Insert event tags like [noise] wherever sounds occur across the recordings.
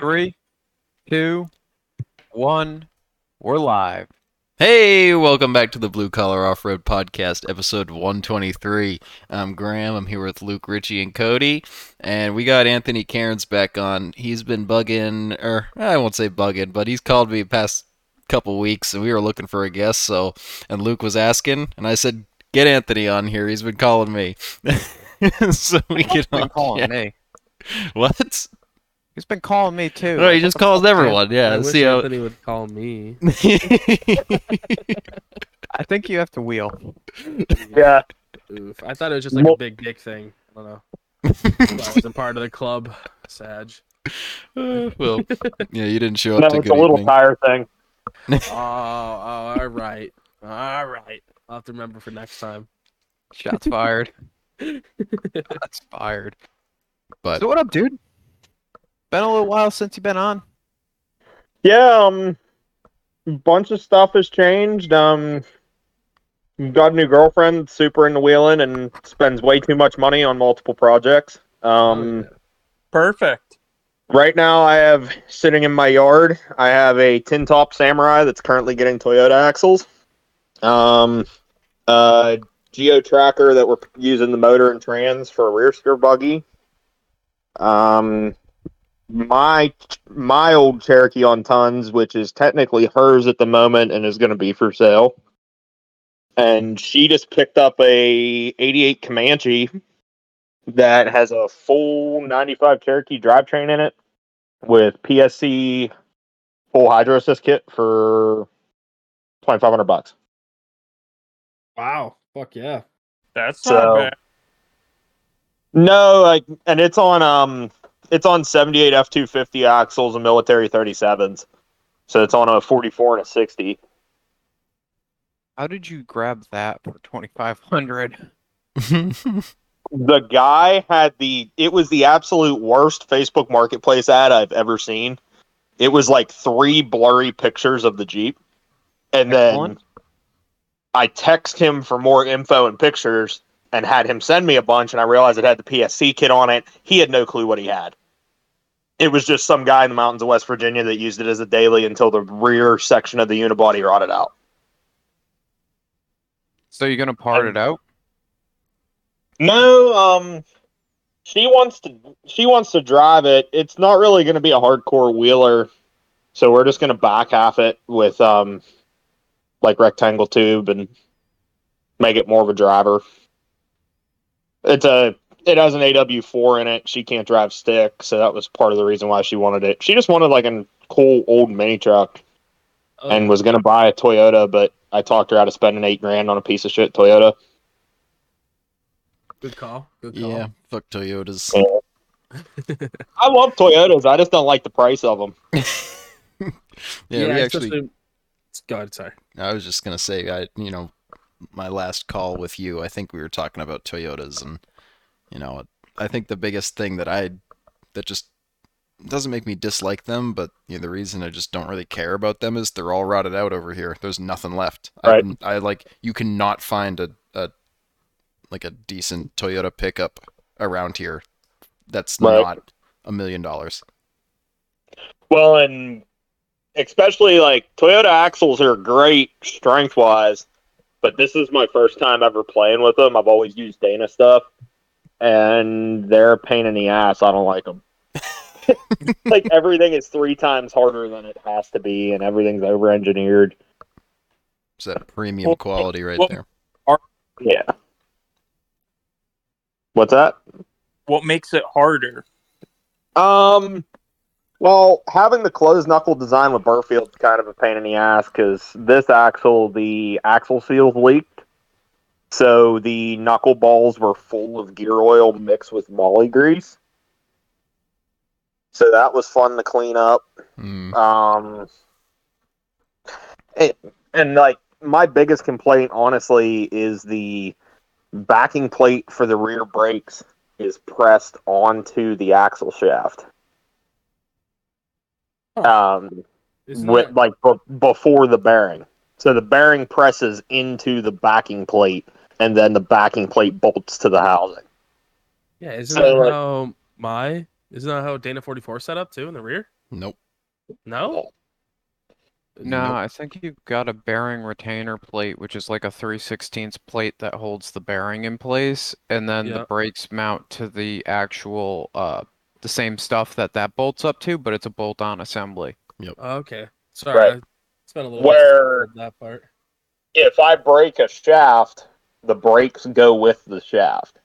Three, two, one. We're live. Hey, welcome back to the Blue Collar Off Road Podcast, episode 123. I'm Graham. I'm here with Luke, Richie, and Cody. And we got Anthony Cairns back on. He's been bugging, or I won't say bugging, but he's called me past couple weeks and we were looking for a guest. So, and Luke was asking, and I said, get Anthony on here. He's been calling me. [laughs] so we He's get been on. calling yeah. me. [laughs] What? He's been calling me too. No, he just calls fuck, man? everyone. I Yeah, wish see how. Anthony would call me. [laughs] I think you have to wheel. Yeah. Oof. I thought it was just like Well- a big dick thing. I don't know. I wasn't part of the club. Sag. Uh, well, yeah, you didn't show up No, to it's good a little evening. tire thing. Oh, oh, all right. All right. I'll have to remember for next time. Shots fired. [laughs] Shots fired. But So what up, dude? Been a little while since you've been on. Yeah, um, bunch of stuff has changed. Um, got a new girlfriend, super into wheeling, and spends way too much money on multiple projects. Um, Perfect. right now I have sitting in my yard. I have a tin top Samurai that's currently getting Toyota axles. Um, uh, Geo tracker that we're using the motor and trans for a rear steer buggy. Um, my my old Cherokee on tons, which is technically hers at the moment and is going to be for sale. And she just picked up a '88 Comanche that has a full 95 Cherokee drivetrain in it with PSC full hydro assist kit for 2500 bucks. Wow. Fuck yeah. That's So- not bad. No, like and it's on um it's on 78 F250 axles and military 37s. So it's on a 44 and a 60. How did you grab that for twenty five hundred? [laughs] The guy had the it was the absolute worst Facebook marketplace ad I've ever seen. It was like three blurry pictures of the Jeep. And then I text him for more info and pictures and had him send me a bunch and I realized it had the PSC kit on it. He had no clue what he had. It was just some guy in the mountains of West Virginia that used it as a daily until the rear section of the unibody rotted out. So you're gonna part it out? No, um she wants to she wants to drive it. It's not really going to be a hardcore wheeler. So we're just going to back half it with um like rectangle tube and make it more of a driver. It's a it has an AW4 in it. She can't drive stick, so that was part of the reason why she wanted it. She just wanted like a cool old mini truck Oh, and was going to buy a Toyota, but I talked her out of spending 8 grand on a piece of shit Toyota. good call. Good call. yeah, fuck Toyotas. [laughs] I love Toyotas. I just don't like the price of them. [laughs] yeah, we actually. especially- Go ahead. Sorry. I was just gonna say, I you know, my last call with you, I think we were talking about Toyotas, and you know, I think the biggest thing that I that just doesn't make me dislike them, but you know, the reason I just don't really care about them is they're all rotted out over here. There's nothing left. Right. I, I like you cannot find a, a like a decent Toyota pickup around here. That's Right. not a million dollars. Well, and especially like Toyota axles are great strength wise, but this is my first time ever playing with them. I've always used Dana stuff, and they're a pain in the ass. I don't like them. [laughs] like everything is three times harder than it has to be, and everything's over engineered. It's that premium Well, quality right well- there. Yeah. What's that? What makes it harder? Um, well, having the closed knuckle design with Birfield's kind of a pain in the ass because this axle, the axle seals leaked. So the knuckle balls were full of gear oil mixed with moly grease. So that was fun to clean up. Hmm. Um, it, and like my biggest complaint, honestly, is the backing plate for the rear brakes is pressed onto the axle shaft. Um, Isn't with that- like b- before the bearing. So the bearing presses into the backing plate, and then the backing plate bolts to the housing. yeah, isn't so, that like- how my Isn't that how Dana 44 set up too in the rear? Nope. No. No, Nope. I think you've got a bearing retainer plate, which is like a 3 16 plate that holds the bearing in place, and then Yeah. the brakes mount to the actual, uh, the same stuff that that bolts up to, but it's a bolt-on assembly. Yep. okay. Sorry. Right. I spent a little Where- that part. If I break a shaft, the brakes go with the shaft.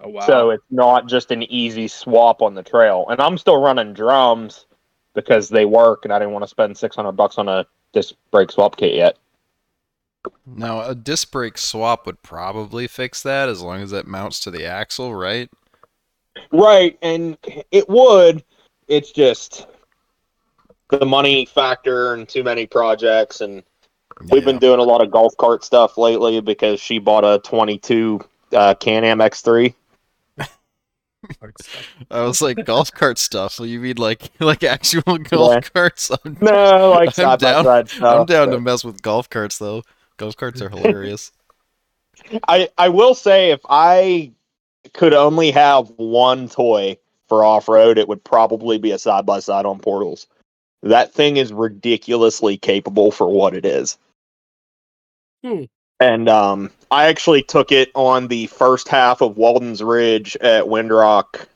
Oh wow. So it's not just an easy swap on the trail. And I'm still running drums because they work and I didn't want to spend 600 bucks on a disc brake swap kit yet. Now, a disc brake swap would probably fix that as long as it mounts to the axle, right? Right, and it would. It's just the money factor and too many projects and we've been doing a lot of golf cart stuff lately because she bought a 22 uh, Can-Am X3. [laughs] I was like golf cart stuff. So you mean like [laughs] like actual golf Yeah. carts? [laughs] I'm, No, like I'm side down- side stuff. I'm down but- to mess with golf carts though. Golf carts are hilarious. I I will say if I could only have one toy for off road, it would probably be a side by side on portals. That thing is ridiculously capable for what it is. Hmm. And um, I actually took it on the first half of Walden's Ridge at Windrock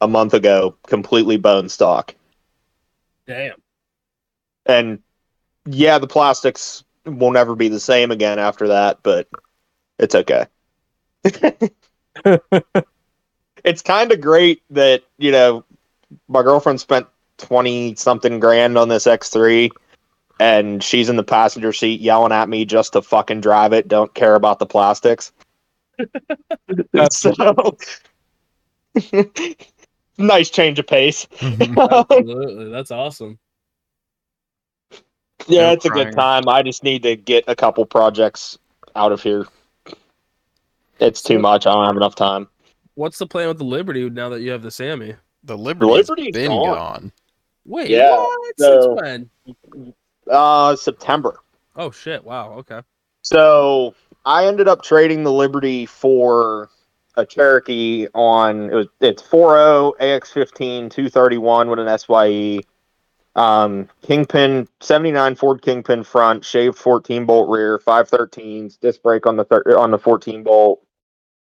a month ago, completely bone stock. Damn. And yeah, the plastics will never be the same again after that, but it's okay. [laughs] it's kind of great that, you know, my girlfriend spent 20 something grand on this X3 and she's in the passenger seat yelling at me just to fucking drive it, don't care about the plastics. [laughs] [laughs] so [laughs] nice change of pace. Mm-hmm. Absolutely. That's awesome. Yeah, No it's a good time. I just need to get a couple projects out of here. It's too much. I don't have enough time. What's the plan with the Liberty now that you have the Sammy? The Liberty's Liberty's been gone. gone. Wait, Yeah, what? so- Since when? Uh, September. Oh shit! Wow. Okay. So I ended up trading the Liberty for a Cherokee on it was it's oh, 4.0 AX15 231 with an SYE. Um, Kingpin 79 Ford Kingpin front, shaved 14 bolt rear, 513s, disc brake on the thir- on the 14 bolt.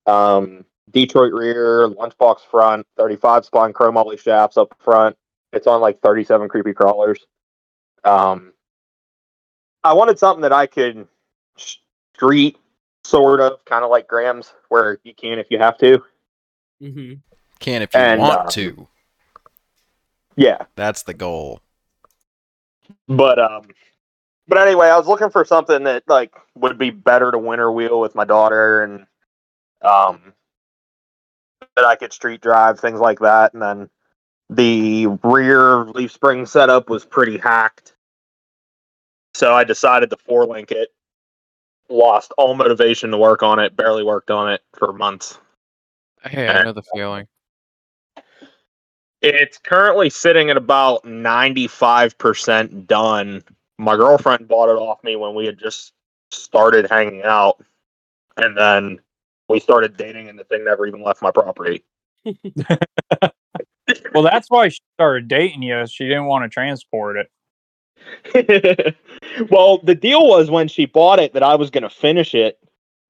Um, Detroit rear, lunchbox front, 35 spline chromoly shafts up front. It's on like 37 creepy crawlers. Um, I wanted something that I could street sort of kind of like Graham's where you can if you have to. Mm-hmm. Can if you And, want uh, to. Yeah. That's the goal. But um but anyway, I was looking for something that like would be better to winter wheel with my daughter and um that I could street drive, things like that. And then the rear leaf spring setup was pretty hacked. So I decided to four link it. Lost all motivation to work on it, barely worked on it for months. Hey, I know the feeling. It's currently sitting at about 95% done. My girlfriend bought it off me when we had just started hanging out. And then we started dating, and the thing never even left my property. [laughs] Well, that's why she started dating you. She didn't want to transport it. [laughs] well, the deal was when she bought it that I was going to finish it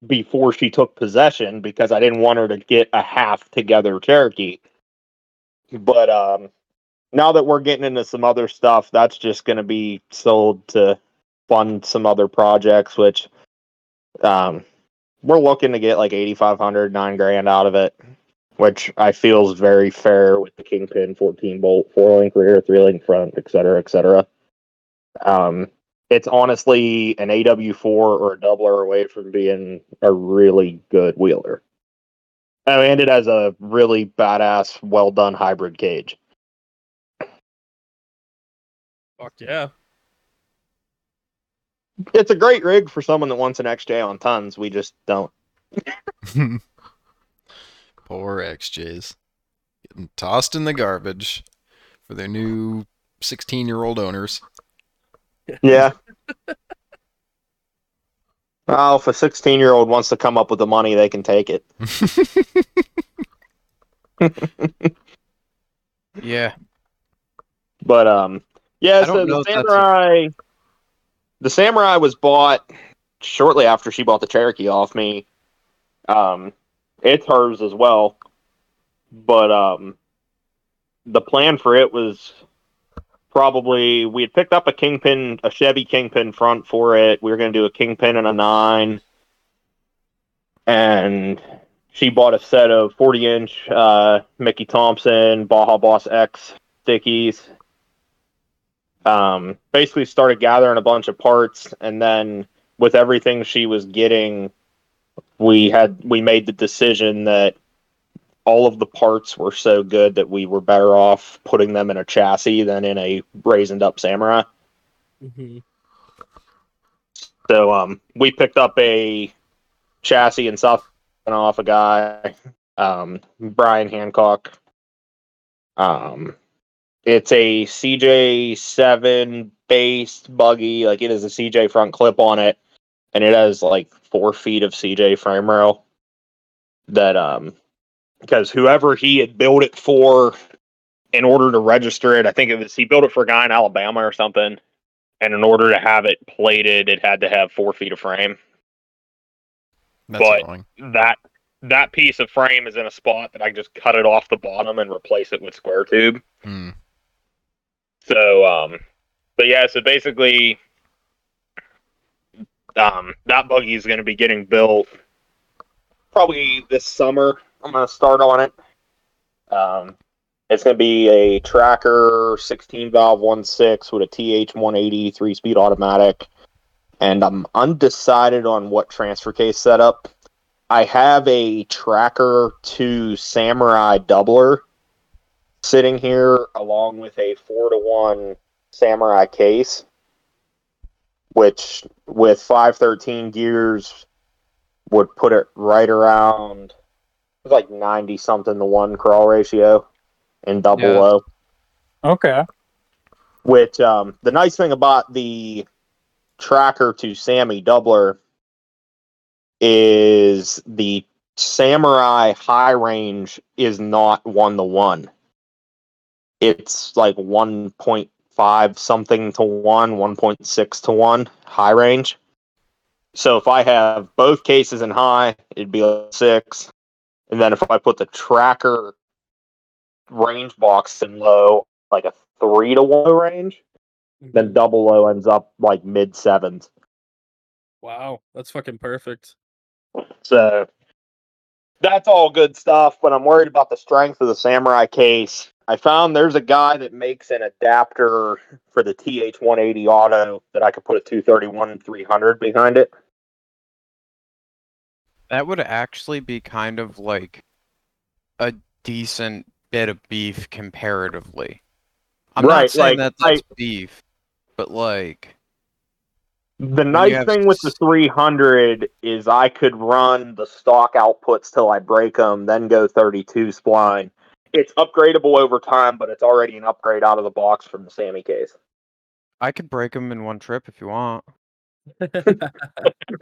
before she took possession because I didn't want her to get a half together Cherokee. But um, now that we're getting into some other stuff, that's just going to be sold to fund some other projects, which um, we're looking to get like 8,500, nine grand out of it, which I feel is very fair with the Kingpin 14 bolt, four link rear, three link front, et cetera, et cetera. Um, it's honestly an AW4 or a doubler away from being a really good wheeler. Oh, and it has a really badass, well done hybrid cage. Fuck yeah. It's a great rig for someone that wants an XJ on tons. We just don't. [laughs] Poor XJs. Getting tossed in the garbage for their new 16 year old owners. Yeah. [laughs] well, if a 16 year old wants to come up with the money, they can take it. [laughs] Yeah. But um, yeah. So the if that's a- samurai, the samurai was bought shortly after she bought the Cherokee off me. Um, it's hers as well, but um, the plan for it was probably we had picked up a kingpin, a Chevy kingpin front for it. We were going to do a kingpin and a nine, and she bought a set of forty inch uh, Mickey Thompson Baja Boss X stickies. Um, basically started gathering a bunch of parts, and then with everything she was getting, we had we made the decision that all of the parts were so good that we were better off putting them in a chassis than in a raisined up samurai. hmm So um, we picked up a chassis and South off a guy, um, Brian Hancock. Um, it's a CJ7 based buggy. Like it is a CJ front clip on it, and it has like four feet of CJ frame rail. That um, because whoever he had built it for, in order to register it, I think it was he built it for a guy in Alabama or something and in order to have it plated, it had to have four feet of frame. That's But- annoying. That that piece of frame is in a spot that I just cut it off the bottom and replace it with square tube. Hmm. So, um, but yeah, so basically, um, that buggy is going to be getting built probably this summer. I'm going to start on it. Um, it's going to be a tracker 16 valve 1.6 with a TH 180 three speed automatic. And I'm undecided on what transfer case setup. I have a tracker to Samurai doubler sitting here along with a four to one samurai case which with 513 gears would put it right around it was like 90 something to one crawl ratio in double Yeah. low Okay. which um, the nice thing about the tracker to Sammy doubler is the samurai high range is not one to one. It's like 1.5 something to one, 1.6 to one high range. So if I have both cases in high, it'd be like six. And then if I put the tracker range box in low, like a three to one range, mm-hmm. then double low ends up like mid sevens. Wow, that's fucking perfect. So that's all good stuff, but I'm worried about the strength of the Samurai case. I found there's a guy that makes an adapter for the TH180 auto that I could put a 231 300 behind it. That would actually be kind of like a decent bit of beef comparatively. I'm Right, not saying like, that that's beef, but like The nice thing with the 300 is I could run the stock outputs till I break them, then go 32 spline. It's upgradable over time, but it's already an upgrade out of the box from the Sammy case. I could break them in one trip if you want. [laughs]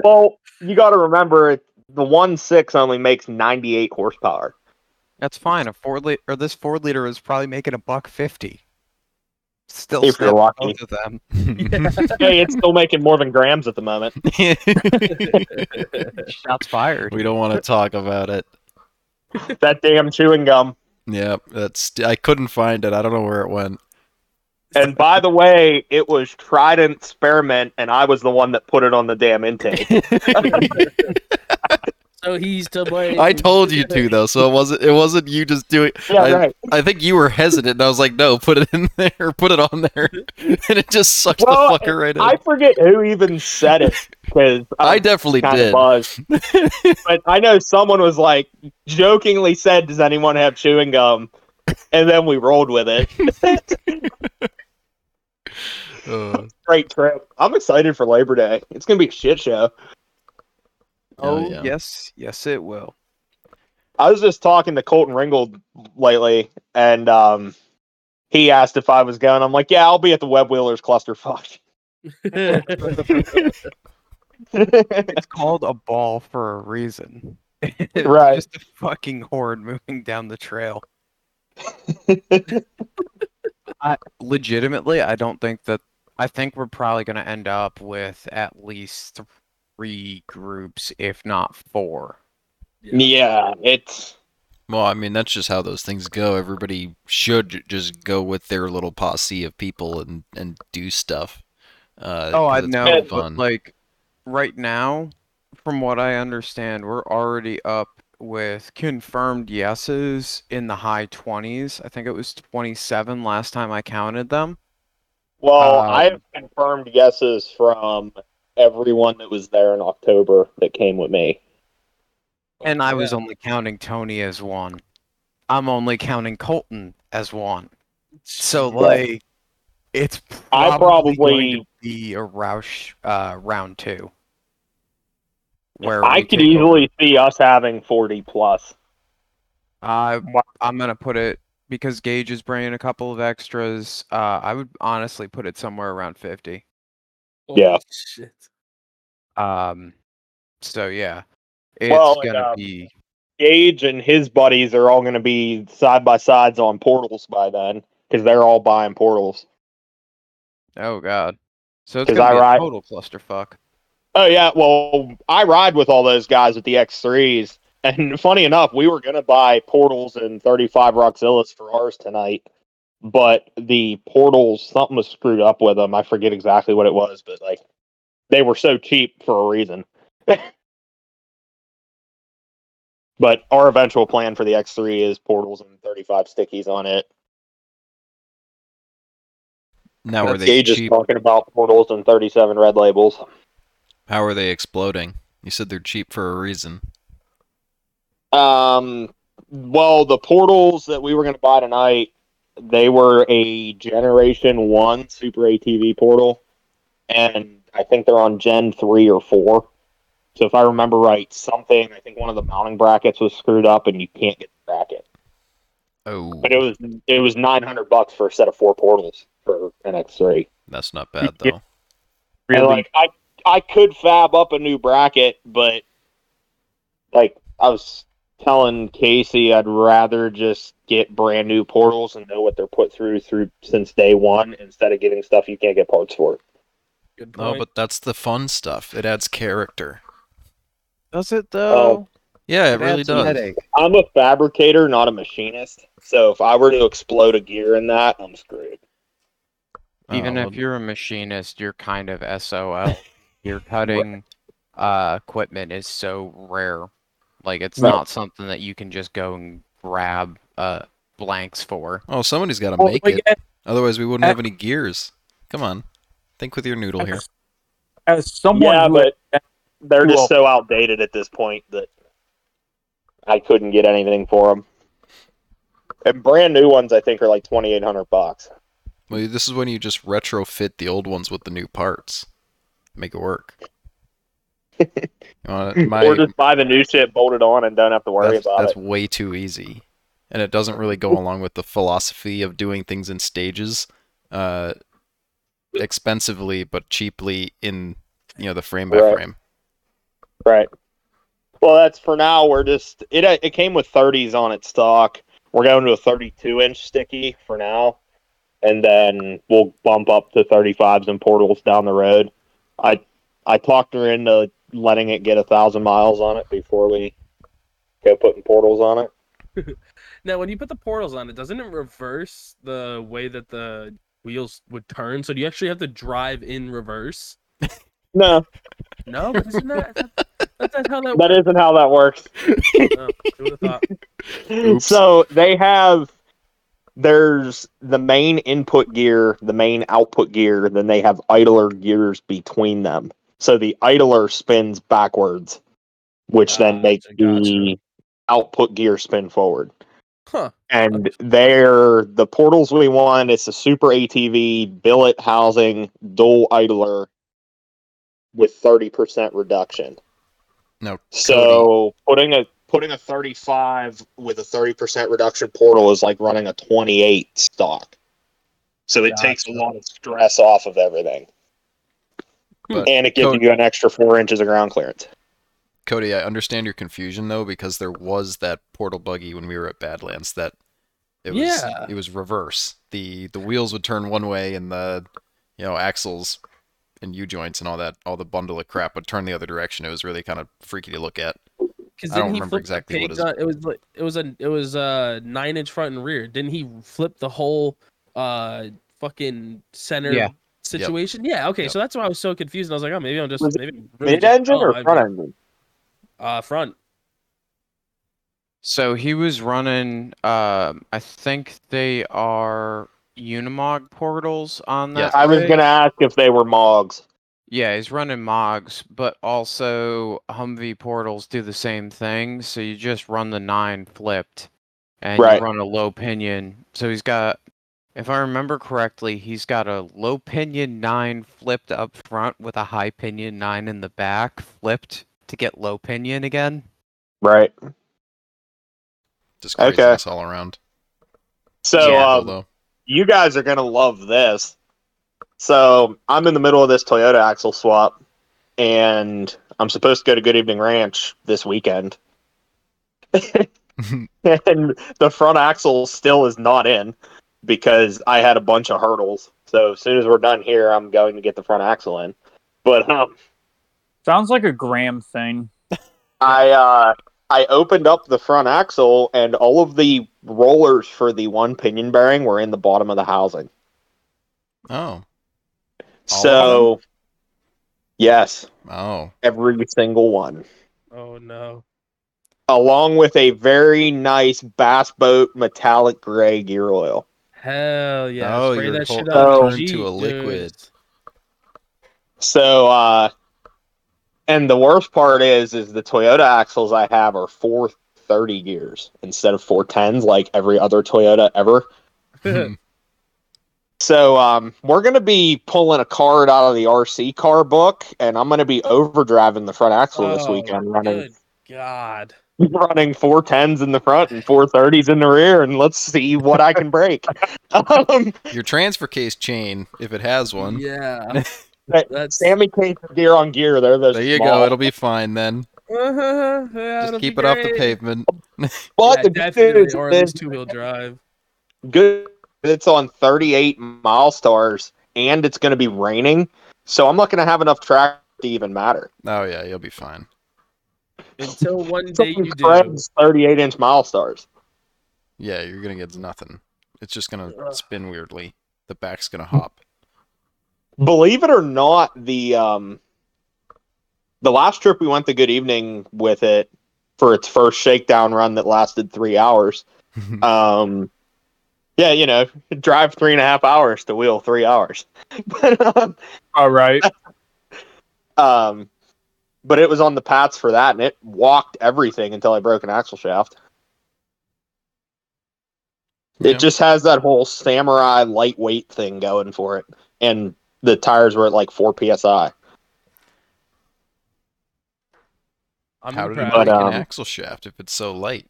Well, you got to remember it, the one six only makes 98 horsepower. That's fine. A four liter or this four liter is probably making a buck fifty. Still If you're snap lucky. both of them. [laughs] [laughs] hey, it's still making more than grams at the moment. [laughs] Shots fired. we don't want to talk about it. That damn chewing gum. Yeah, that's I couldn't find it. I don't know where it went. And by the way, it was Trident Spearmint, and I was the one that put it on the damn intake. [laughs] so he's to blame. I told you to though, so it wasn't it wasn't you just doing yeah, I- right. I think you were hesitant and I was like, no, put it in there, [laughs] put it on there. And it just sucks Well, the fucker right in. I forget who even said it because I definitely did. buzzed. [laughs] but I know someone was like jokingly said, "Does anyone have chewing gum?" And then we rolled with it. Uh, [laughs] Great trip. I'm excited for Labor Day. It's gonna be a shit show. Oh, yeah. yes, yes it will. I was just talking to Colton Ringgold lately, and um, he asked if I was going. I'm like, yeah, I'll be at the Web Wheelers clusterfuck. [laughs] [laughs] It's called a ball for a reason. It's Right. Just a fucking horde moving down the trail. [laughs] I legitimately, I don't think that. I think we're probably going to end up with at least three groups, if not four. yeah, it's Well, I mean, that's just how those things go. Everybody should just go with their little posse of people and, and do stuff. Uh, Oh, 'cause I know, fun. like right now, from what I understand, we're already up with confirmed yeses in the high 20s. I think it was 27 last time I counted them. well, Um, I've confirmed yeses from everyone that was there in October that came with me. And I was only counting Tony as one. I'm only counting Colton as one. So like it's I probably going to probably- be a Roush uh, round two. Where I could take over. easily see us having 40 plus. Uh, I'm gonna put it because Gage is bringing a couple of extras. Uh, I would honestly put it somewhere around 50. Holy Yeah. Shit. Um, so yeah, it's Well, gonna um, be. Gage and his buddies are all going to be side by sides on portals by then because they're all buying portals. Oh god. So it's gonna I be a ride- total clusterfuck. Oh yeah, well I ride with all those guys with the X3s, and funny enough, we were gonna buy portals and 35 Roxxzillas for ours tonight, but the portals something was screwed up with them. I forget exactly what it was, but like they were so cheap for a reason. [laughs] but our eventual plan for the X3 is portals and 35 stickies on it. now, are they Gage is cheap? talking about portals and 37 red labels. How are they exploding? You said they're cheap for a reason. Um, well, the portals that we were going to buy tonight, they were a Generation One Super ATV portal, and I think they're on Gen Three or Four. So if I remember right, something I think one of the mounting brackets was screwed up, and you can't get the bracket. Oh, But it was it was nine hundred bucks for a set of four portals for an X three. that's not bad though. And Really, like I I could fab up a new bracket, but like I was telling Casey, I'd rather just get brand new portals and know what they're put through through since day one instead of getting stuff you can't get parts for. Good oh, No, but that's the fun stuff. It adds character. Does it though? Oh. Yeah, it, really does. headache. I'm a fabricator, not a machinist. So if I were to explode a gear in that, I'm screwed. Oh, Even Oh, if you're a machinist, you're kind of SOL. [laughs] Your cutting uh, equipment is so rare. Like it's Right. not something that you can just go and grab uh, blanks for. oh, somebody's got to Well, make like, it. Otherwise, we wouldn't have any gears. Come on, think with your noodle here. as, as someone yeah, who but they're just so outdated at this point that I couldn't get anything for them. And brand new ones, I think, are like twenty eight hundred bucks. Well, this is when you just retrofit the old ones with the new parts, make it work. [laughs] My, or just buy the new shit bolted on and don't have to worry that's, about that's it. That's way too easy, and it doesn't really go along with the philosophy of doing things in stages, uh, expensively but cheaply in you know the frame by Right. frame. Right. Well, that's for now. We're just it. It came with thirties on its stock. We're going to a thirty-two inch sticky for now, and then we'll bump up to thirty-fives and portals down the road. I I talked her into letting it get a thousand miles on it before we go putting portals on it. [laughs] Now, when you put the portals on it, doesn't it reverse the way that the wheels would turn? So do you actually have to drive in reverse? [laughs] No, No, isn't that how that that isn't how that works. Oh? [laughs] So they have there's the main input gear, the main output gear, then they have idler gears between them. So the idler spins backwards, which then makes Gotcha, the output gear spin forward. Huh. And they're the portals we want. It's a super ATV billet housing dual idler with thirty percent reduction. No, So putting a putting a 35 with a 30% reduction portal is like running a 28 stock. So it takes a lot of stress off of everything. But and it gives Cody- you an extra four inches of ground clearance. Cody, I understand your confusion though because there was that portal buggy when we were at Badlands that It was Yeah. it was reverse. The the wheels would turn one way and the you know axles and U joints and all that all the bundle of crap would turn the other direction. It was really kind of freaky to look at. Because I don't he remember exactly what pigs his- on, it was like it was a it was a nine inch front and rear. Didn't he flip the whole uh fucking center Yeah. situation? Yeah. Okay. Yep. So that's why I was so confused. And I was like, oh, maybe I'm just Was maybe really Mid engine dumb. or I- front engine? Uh, front. So he was running. Um, I think they are Unimog portals on that. Yes. I was gonna ask if they were Mogs. Yeah, he's running Mogs, but also Humvee portals do the same thing. So you just run the nine flipped, and Right. you run a low pinion. So he's got, if I remember correctly, he's got a low pinion nine flipped up front with a high pinion nine in the back, flipped to get low pinion again. Right. Just Okay. all around. So Yeah. um, you guys are gonna love this. So I'm in the middle of this Toyota axle swap, and I'm supposed to go to Good Evening Ranch this weekend, [laughs] [laughs] and the front axle still is not in because I had a bunch of hurdles. So as soon as we're done here, I'm going to get the front axle in. But um, Sounds like a Graham thing. I uh, I opened up the front axle, and all of the rollers for the one pinion bearing were in the bottom of the housing. oh All So, yes, oh every single one, Oh no. along with a very nice bass boat metallic gray gear oil. Hell yeah. Oh, Spray your that whole- shit up. turned to a liquid. So, uh, and the worst part is, is the Toyota axles I have are four thirty gears instead of four tens like every other Toyota ever. [laughs] [laughs] So um, we're going to be pulling a card out of the RC car book, and I'm going to be overdriving the front axle this Oh, weekend, running Good God. [laughs] running four tens in the front and four thirties in the rear, and let's see what I can break. [laughs] um, Your transfer case chain, if it has one. Yeah. [laughs] That's Sammy case gear on gear, they're the There you small. go. It'll be fine then. Uh-huh. Yeah, Just keep be it off the pavement. But Yeah, the good definitely, news or at is least two wheel drive. good. It's on 38 Milestars, and it's going to be raining, so I'm not going to have enough track to even matter. Oh yeah, you'll be fine. Until one day you do. 38 inch Milestars. Yeah, you're gonna get nothing. It's just gonna Ugh. spin weirdly. The back's gonna hop. Believe it or not, the um, the last trip we went the Good Evening with it for its first shakedown run that lasted three hours. [laughs] Um, yeah, you know, drive three and a half hours to wheel three hours. [laughs] but, um, All right. um, but it was on the pats for that, and it walked everything until I broke an axle shaft. Yeah. It just has that whole samurai lightweight thing going for it, and the tires were at like four psi. I'm How did it. But, break um, an axle shaft if it's so light?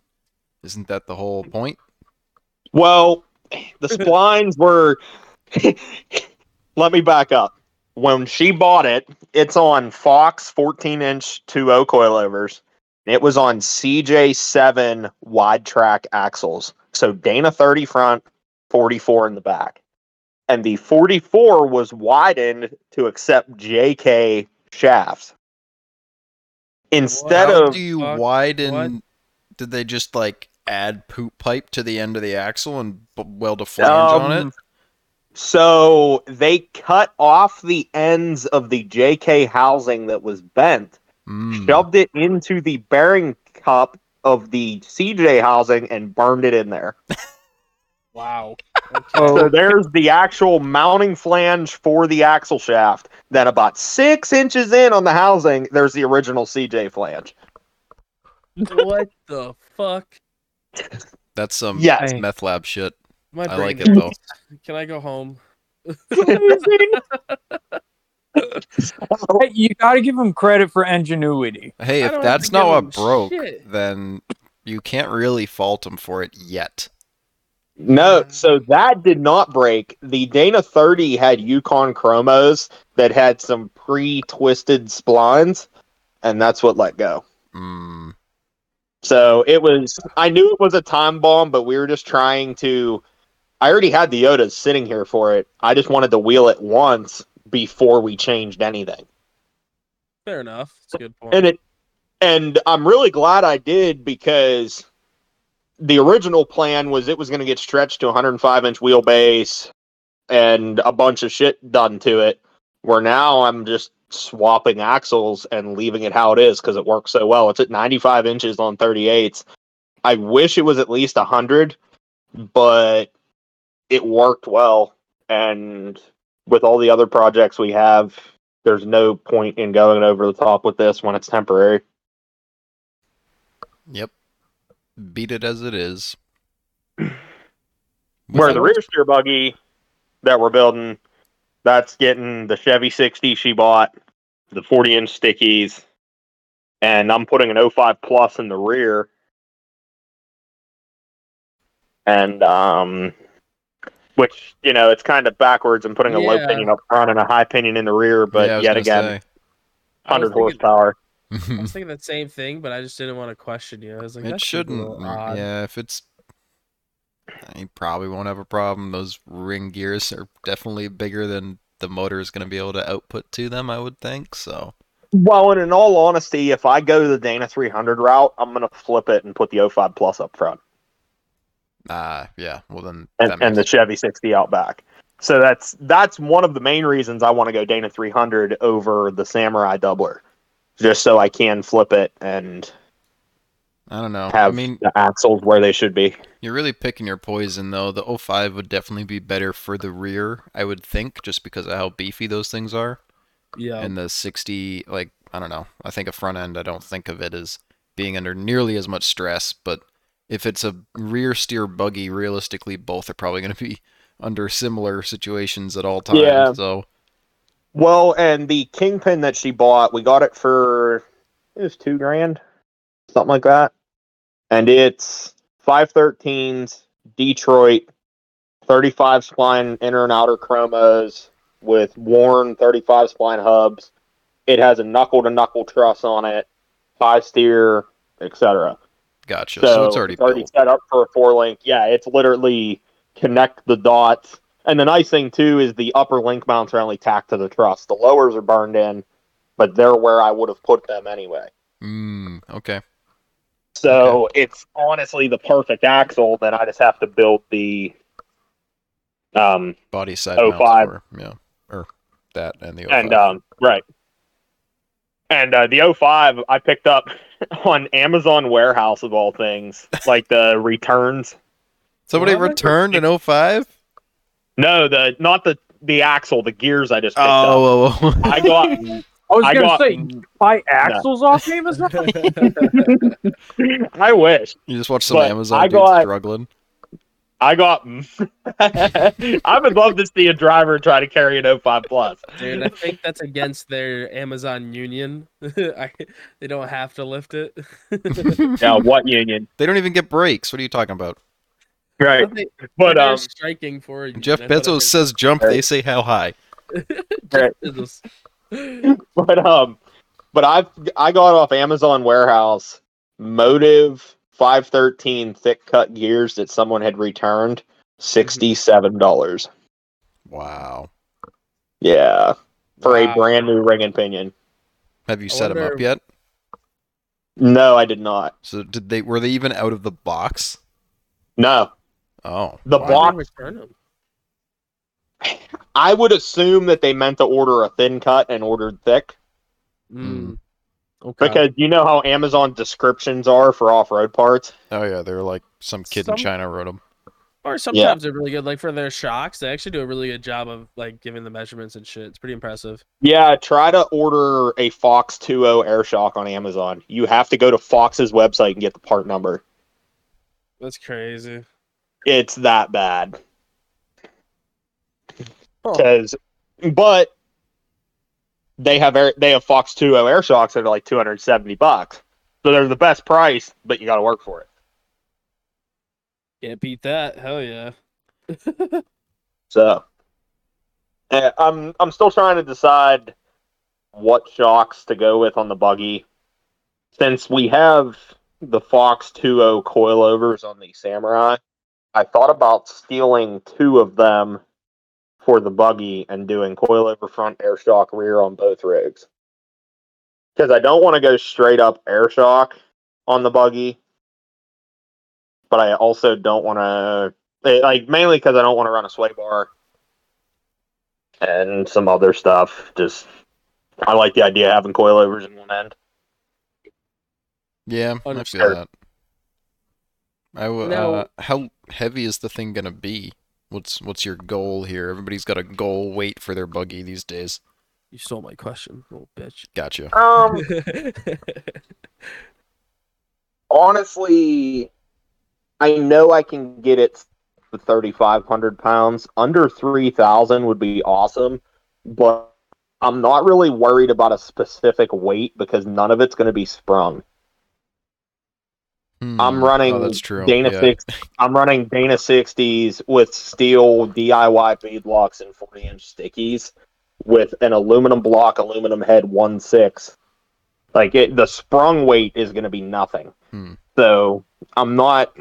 Isn't that the whole point? Well, the splines were. [laughs] Let me back up. When she bought it, it's on Fox 14 inch 2.0 coilovers. It was on CJ7 wide track axles. So Dana 30 front, 44 in the back. And the 44 was widened to accept JK shafts. Instead How of do you widen? What? Did they just like add poop pipe to the end of the axle and b- weld a flange on it? Um, So they cut off the ends of the JK housing that was bent, Mm. shoved it into the bearing cup of the CJ housing, and burned it in there. [laughs] Wow. So [laughs] there's the actual mounting flange for the axle shaft. Then about six inches in on the housing, there's the original CJ flange. what the fuck? That's some Yes. meth lab shit. My I brain like it though. Can I go home? Hey, you got to give him credit for ingenuity. Hey, if that's not give what broke, shit. then you can't really fault him for it yet. No, so that did not break. The Dana 30 had Yukon chromos that had some pre twisted splines, and that's what let go. Mm. So it was. I knew it was a time bomb, but we were just trying to. I already had the Yotas sitting here for it. I just wanted to wheel it once before we changed anything. Fair enough. It's a good point. and it and I'm really glad I did because the original plan was it was going to get stretched to 105 inch wheelbase and a bunch of shit done to it. Where now I'm just swapping axles and leaving it how it is because it works so well. It's at 95 inches on 38s. I wish it was at least 100, but it worked well. And with all the other projects we have, there's no point in going over the top with this when it's temporary. Yep. Beat it as it is. Where the rear steer buggy that we're building, that's getting the Chevy 60 she bought, the 40 inch stickies, and I'm putting an 05 plus in the rear. And um which, you know, it's kind of backwards and putting a low Yeah. pinion up front and a high pinion in the rear, but Yeah, yet again, say. I 100 thinking- horsepower. I was [laughs] thinking the same thing, but I just didn't want to question you. I was like, it that seems a shouldn't. Yeah, if it's. You probably won't have a problem. Those ring gears are definitely bigger than the motor is going to be able to output to them, I would think. So. Well, and in all honesty, if I go the Dana 300 route, I'm going to flip it and put the 05 plus up front. Ah, yeah. Well, then. and, and the Chevy 60 out back. So that's that's one of the main reasons I want to go Dana 300 over the Samurai doubler, just so I can flip it and I don't know. have I mean, the axles where they should be. You're really picking your poison though. The 05 would definitely be better for the rear, I would think, just because of how beefy those things are. Yeah. And the 60, like, I don't know. I think a front end, I don't think of it as being under nearly as much stress, but if it's a rear steer buggy, realistically, both are probably going to be [laughs] under similar situations at all times. Yeah. So, Well, and the Kingpin that she bought, we got it for it was two grand, something like that, and it's 513s Detroit, 35 spline inner and outer chromos with worn 35 spline hubs. It has a knuckle to knuckle truss on it, five steer, etc. gotcha. So, So, it's already, built. set up for a four link. Yeah, it's literally connect the dots. And the nice thing too is the upper link mounts are only tacked to the truss. The lowers are burned in, but they're where I would have put them anyway. Mm, okay. So it's honestly the perfect axle. Then I just have to build the um Body side Oh, mounts five. for, yeah. Or that and the 05. and um right. And uh, the 05 I picked up [laughs] on Amazon warehouse of all things, like the returns. Somebody What? returned an 05? No, the not the the axle, the gears I just picked up. Oh, oh, oh. I got [laughs] I was I gonna got say buy axles off Amazon. [laughs] I wish. You just watch some But Amazon I dude got- struggling. I got [laughs] I would love to see a driver try to carry an 05 plus. Dude, I think that's against their Amazon union. [laughs] I, they don't have to lift it. Now what union? They don't even get brakes. What are you talking about? Right. They- But they're um striking for Jeff union. I thought I Bezos says jump, they say how high. heard- Jeff Bezos. [laughs] but um but I've I got off Amazon warehouse motive 513 thick cut gears that someone had returned $67. Wow. Yeah. For Wow. a brand new ring and pinion. Have you I set them up yet? No, I did not. So did they were they even out of the box? No. Oh. The Why box did they return 'em? I would assume that they meant to order a thin cut and ordered thick Mm. Okay. because you know how Amazon descriptions are for off-road parts. Oh yeah, they're like some kid Some- in China wrote them. Or sometimes they're really good. Like for their shocks, they actually do a really good job of like giving the measurements and shit. It's pretty impressive. Yeah, try to order a Fox 2.0 air shock on Amazon. You have to go to Fox's website and get the part number. That's crazy. It's that bad. Huh. Because, but they have air, they have Fox 2.0 air shocks that are like 270 bucks. So they're the best price, but you got to work for it. Can't beat that. Hell yeah. [laughs] So, eh, I'm I'm still trying to decide what shocks to go with on the buggy, since we have the Fox 2.0 coilovers on the Samurai, I thought about stealing two of them for the buggy and doing coilover front air shock rear on both rigs. Because I don't want to go straight up air shock on the buggy, but I also don't want to like mainly because I don't want to run a sway bar and some other stuff. Just I like the idea of having coilovers in one end. Yeah, I feel Understood. that. I w- Now- uh, how heavy is the thing gonna be? What's what's your goal here? Everybody's got a goal weight for their buggy these days. You stole my question, little bitch. Gotcha. Um, [laughs] honestly, I know I can get it to 3,500 pounds. Under 3,000 would be awesome, but I'm not really worried about a specific weight because none of it's going to be sprung. Hmm. I'm running Oh, that's true. Dana yeah. six. I'm running Dana 60s with steel DIY beadlocks and 40 inch stickies with an aluminum block, aluminum head, one six. Like it, the sprung weight is going to be nothing. Hmm. So I'm not.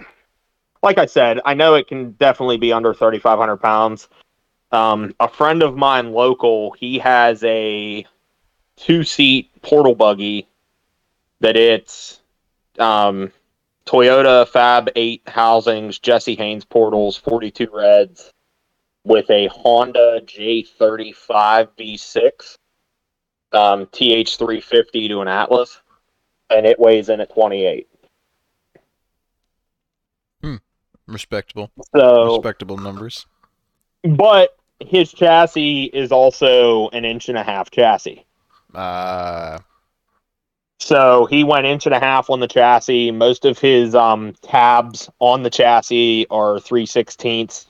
Like I said, I know it can definitely be under 3,500 pounds. Um, a friend of mine, local, he has a two seat portal buggy that it's um, Toyota Fab 8 housings, Jesse Haynes portals, 42 reds, with a Honda J35 V6, um, TH350 to an Atlas, and it weighs in at 28. Respectable. So, Respectable numbers. but his chassis is also an inch and a half chassis. Uh So he went inch and a half on the chassis. Most of his um, tabs on the chassis are three sixteenths.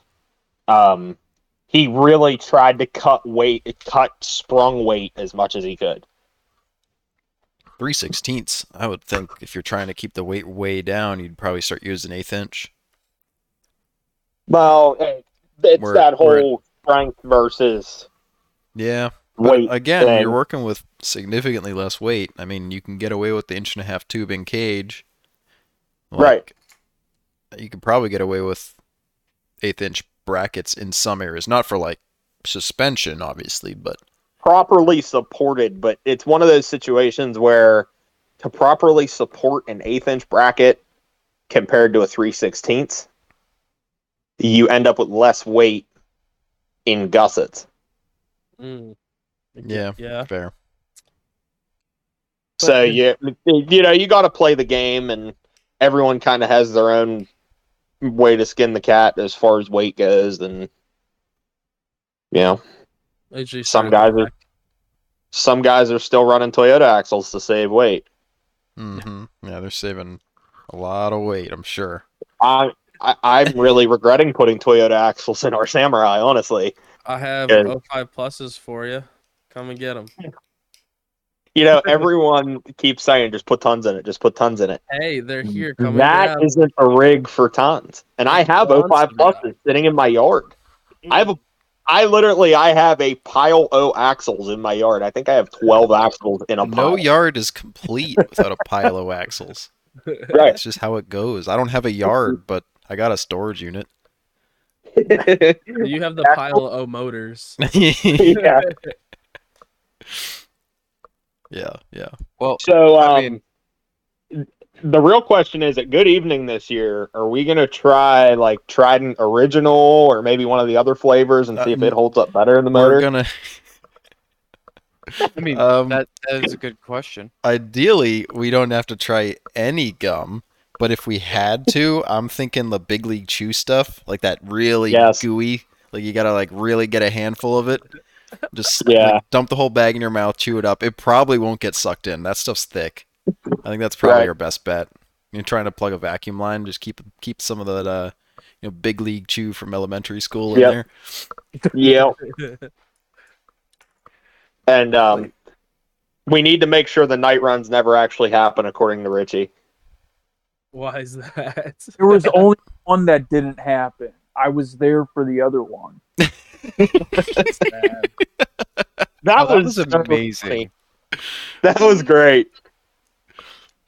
Um, he really tried to cut weight, cut sprung weight as much as he could. three sixteenths. I would think if you're trying to keep the weight way down, you'd probably start using eighth inch. Well, it's We're- that whole strength versus Yeah. But again, thing. you're working with significantly less weight. I mean, you can get away with the inch and a half tubing cage. Right. You could probably get away with eighth inch brackets in some areas. Not for like suspension, obviously, but properly supported, but it's one of those situations where to properly support an eighth inch bracket compared to a three sixteenths, you end up with less weight in gussets. Mm. Yeah. Yeah. fair. But so then- you you know you got to play the game, and everyone kind of has their own way to skin the cat as far as weight goes, and you know AJ Some guys are- some guys are still running Toyota axles to save weight. hmm Yeah, they're saving a lot of weight, I'm sure. I, I I'm really regretting putting Toyota axles in our Samurai, honestly. I have Yeah. 05 pluses for you. Come and get them. You know, everyone keeps saying just put tons in it, just put tons in it. Hey, they're here. Come that and isn't a rig for tons. And I have Wants 05 to be pluses sitting in my yard. I have a I literally I have a pile O axles in my yard. I think I have 12 axles in a pile. No yard is complete without a pile of axles. [laughs] Right. It's just how it goes. I don't have a yard, but I got a storage unit. You have the [laughs] pile of motors. [laughs] yeah. Yeah, yeah. Well, So um, I mean, the real question is at good evening this year are we going to try like trident original or maybe one of the other flavors and see if Uh, it holds up better in the We're motor gonna I mean [laughs] um that that is a good question. ideally we don't have to try any gum, but if we had to, I'm thinking the big league chew stuff, like that really Yes. gooey, like you gotta like really get a handful of it. Just [laughs] Yeah. like, dump the whole bag in your mouth, chew it up. It probably won't get sucked in. That stuff's thick. I think that's probably Right. your best bet. You're trying to plug a vacuum line, just keep keep some of that uh you know big league chew from elementary school in Yep. there. yeah [laughs] and um we need to make sure the night runs never actually happen according to richie Why is that? There was [laughs] only one that didn't happen. I was there for the other one. That's bad. [laughs] that, Oh, that was, was so amazing. funny. that was great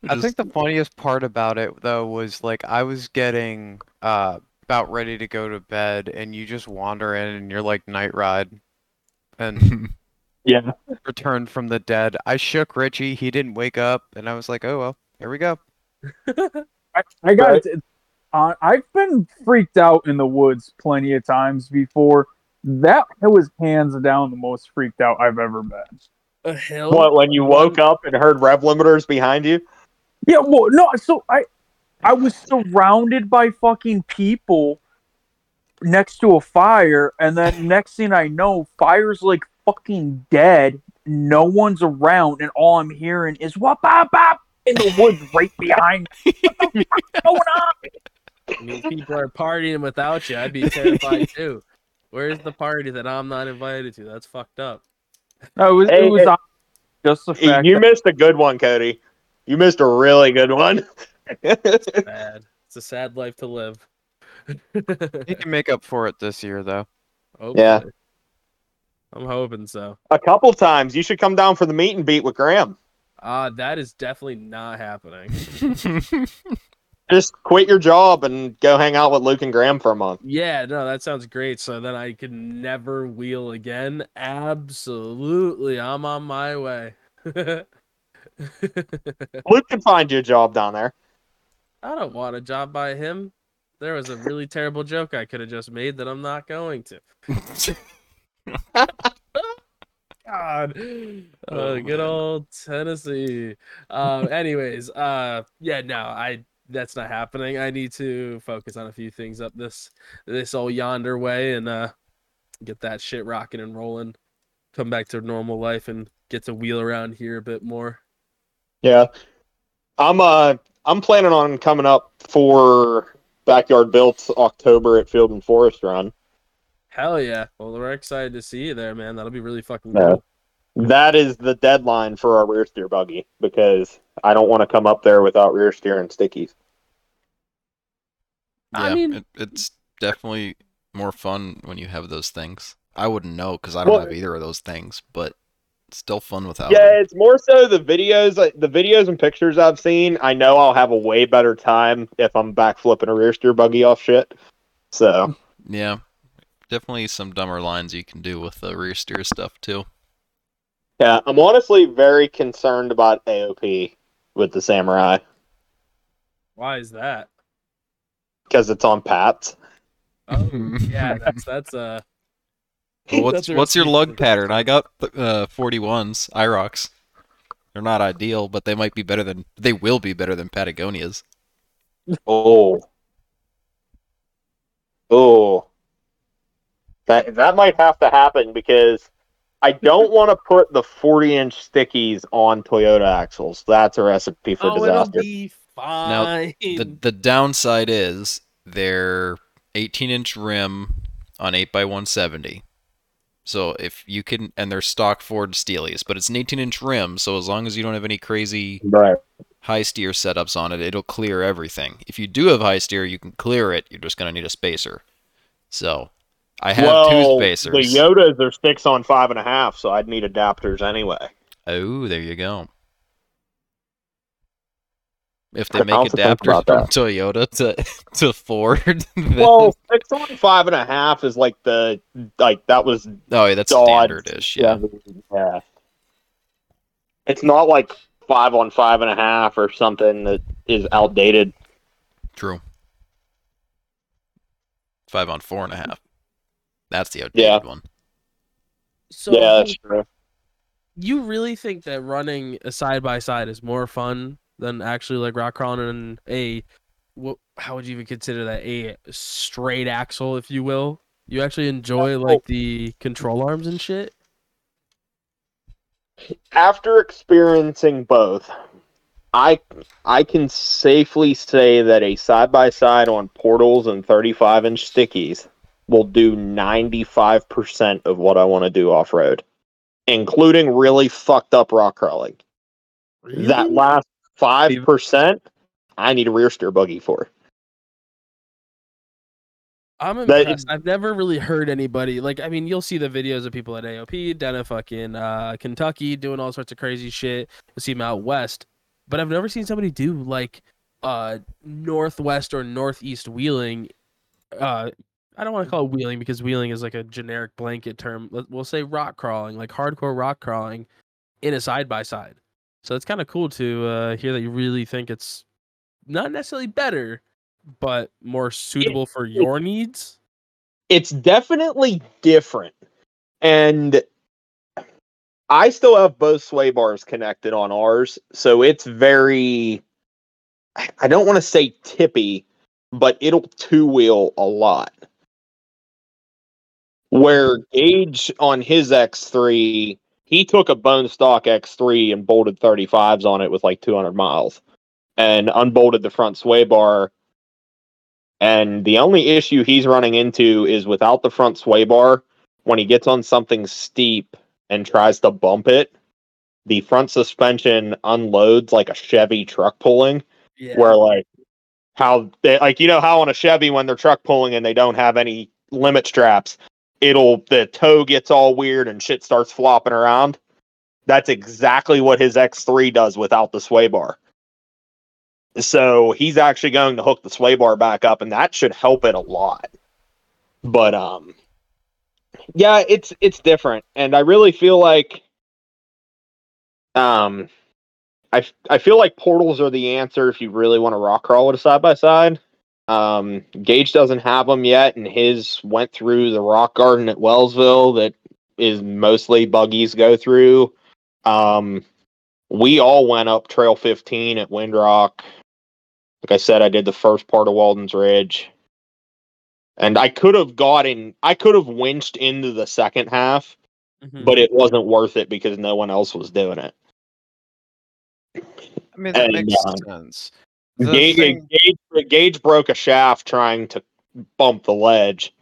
I think the funniest part about it though was like I was getting uh about ready to go to bed and you just wander in and you're like night ride and [laughs] Yeah. returned from the dead. I shook Richie, he didn't wake up, and I was like, Oh well, here we go. [laughs] I, I got Right. it. Uh, I've been freaked out in the woods plenty of times before. That was hands down the most freaked out I've ever been. A hill. What when you woke up and heard rev limiters behind you? Yeah, well, no, so I, I was surrounded by fucking people next to a fire, and then [laughs] next thing I know, fire's like fucking dead. No one's around, and all I'm hearing is whoop bop bop in the woods right behind me. What the fuck's [laughs] going on? I mean, people are partying without you. I'd be terrified too. Where's the party that I'm not invited to? That's fucked up. No, it was, Hey, it was hey. just the fact You that missed a good one, Cody. You missed a really good one. [laughs] Bad. It's a sad life to live. He can make up for it this year though. Yeah. I'm hoping so. a couple times. You should come down for the meet and beat with Graham. Uh, that is definitely not happening. [laughs] Just quit your job and go hang out with Luke and Graham for a month. Yeah, no, that sounds great. So then I can never wheel again. Absolutely. I'm on my way. [laughs] Luke can find you a job down there. I don't want a job by him. There was a really terrible joke I could have just made that I'm not going to. [laughs] God. Oh, Uh, good man. old Tennessee. Um, anyways, uh, yeah, no, I that's not happening. I need to focus on a few things up this this old yonder way and uh get that shit rocking and rolling. Come back to normal life and get to wheel around here a bit more. Yeah. I'm uh I'm planning on coming up for backyard built October at Field and Forest Run. Hell yeah. Well, we're excited to see you there, man. That'll be really fucking Yeah. cool. That is the deadline for our rear steer buggy because I don't want to come up there without rear steer and stickies. I yeah, mean- it, it's definitely more fun when you have those things. I wouldn't know because I don't Well- have either of those things, but it's still fun without Yeah, them. it's more so the videos, like, the videos and pictures I've seen. I know I'll have a way better time if I'm back flipping a rear steer buggy off shit. So Yeah, definitely some dumber lines you can do with the rear steer stuff too. yeah, I'm honestly very concerned about AOP with the Samurai Why is that? Because it's on Pats. Oh, [laughs] yeah, that's that's uh Well, [laughs] what's That's what's your lug pattern? I got uh, 41s, IROX. They're not ideal, but they might be better than they will be better than Patagonias. Oh. Oh. That that might have to happen because I don't want to put the 40 inch stickies on Toyota axles. That's a recipe for oh, it'll disaster. be fine. The the downside is they're 18 inch rim on 8x170. So if you can, and they're stock Ford Steelies, but it's an 18 inch rim, so as long as you don't have any crazy Right. high steer setups on it, it'll clear everything. If you do have high steer, you can clear it. You're just gonna need a spacer. So I have well, two spacers. the Yotas are six on five and a half, so I'd need adapters anyway. Oh, there you go. If they I'll make have to think adapters from that. Toyota to [laughs] to Ford, [laughs] then, Well, six on five and a half is like the like that was oh yeah, that's Dodge standardish. Yeah. yeah. It's not like five on five and a half or something that is outdated. True. Five on four and a half. That's the outdated Yeah. one. so yeah, that's true. you really think that running a side by side is more fun than actually like rock crawling in a what how would you even consider that? A straight axle if you will? You actually enjoy oh. like the control arms and shit? After experiencing both, I I can safely say that a side by side on portals and 35 inch stickies will do 95% of what I want to do off road, including really fucked up rock crawling. That last 5%, I need a rear steer buggy for. I'm impressed. I've never really heard anybody like. I mean, you'll see the videos of people at AOP down in fucking uh, Kentucky doing all sorts of crazy shit. You see them out west. but I've never seen somebody do like uh northwest or northeast wheeling. Uh, I don't want to call it wheeling because wheeling is like a generic blanket term. We'll say rock crawling, like hardcore rock crawling, in a side by side. So it's kind of cool to uh, hear that you really think it's not necessarily better, but more suitable for your needs. it's definitely different. And I still have both sway bars connected on ours, so it's very I don't want to say tippy, but it'll two wheel a lot. Where Gage on his X3, he took a bone stock X3 and bolted 35s on it with like 200 miles and unbolted the front sway bar and the only issue he's running into is without the front sway bar, when he gets on something steep and tries to bump it, the front suspension unloads like a Chevy truck pulling, Yeah. where like how they like you know how on a Chevy when they're truck pulling and they don't have any limit straps, it'll the toe gets all weird and shit starts flopping around. That's exactly what his X3 does without the sway bar. So he's actually going to hook the sway bar back up, and that should help it a lot. But um, yeah, it's it's different, and I really feel like um, I I feel like portals are the answer if you really want to rock crawl with a side by side. Um, Gage doesn't have them yet, and his went through the rock garden at Wellsville that is mostly buggies go through. Um, we all went up Trail 15 at Windrock. Like I said, I did the first part of Walden's Ridge. And I could have gotten, I could have winched into the second half, Mhm. but it wasn't worth it because no one else was doing it. I mean, that And, makes uh, sense. Gage, thing- Gage, Gage broke a shaft trying to bump the ledge.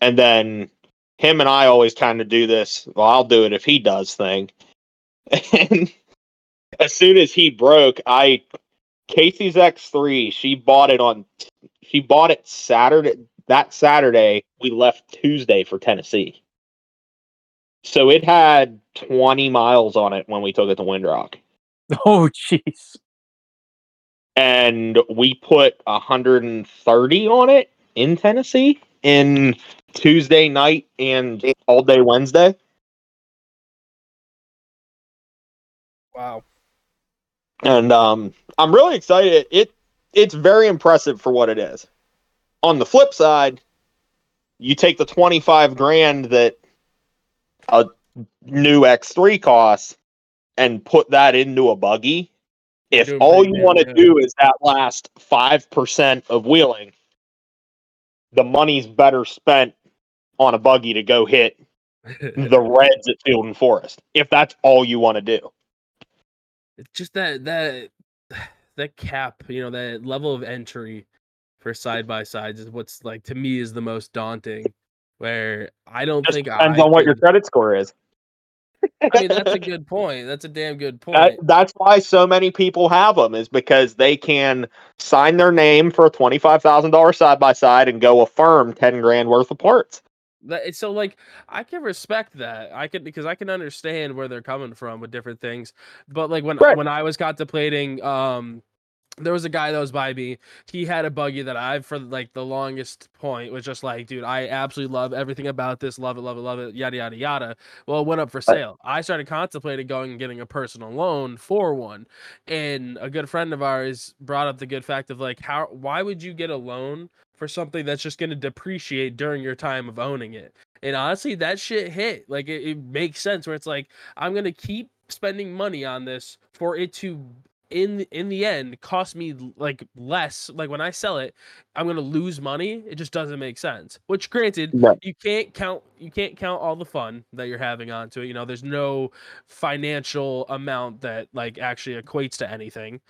And then him and I always kind of do this. Well, I'll do it if he does thing. [laughs] And as soon as he broke, I Casey's X3, she bought it on she bought it Saturday that Saturday. We left Tuesday for Tennessee. So it had 20 miles on it when we took it to Windrock. [laughs] Oh, jeez. And we put 130 on it in Tennessee in Tuesday night and all day Wednesday. wow. And um, I'm really excited. It it's very impressive for what it is. On the flip side, you take the 25 grand that a new X3 costs and put that into a buggy. If all you want to do is that last 5% of wheeling, the money's better spent on a buggy to go hit [laughs] the Reds at Field and Forest. If that's all you want to do. It's just that that that cap, you know, that level of entry for side by sides is what's like to me is the most daunting. Where I don't Just think depends I on what your credit score is. I mean, that's a [laughs] good point. That's a damn good point. That, that's why so many people have them is because they can sign their name for a twenty five thousand dollars side by side and go affirm ten grand worth of parts. That it's so like I can respect that. I could because I can understand where they're coming from with different things. But like when Right. when I was contemplating um there was a guy that was by me. He had a buggy that I've for like the longest point was just like, dude, I absolutely love everything about this, love it, love it, love it, yada yada yada. Well, it went up for sale. I started contemplating going and getting a personal loan for one. And a good friend of ours brought up the good fact of like how why would you get a loan for something that's just going to depreciate during your time of owning it. And honestly, that shit hit. Like it, it makes sense where it's like I'm going to keep spending money on this for it to in in the end cost me like less like when i sell it i'm going to lose money it just doesn't make sense which granted Right. you can't count you can't count all the fun that you're having onto it you know there's no financial amount that like actually equates to anything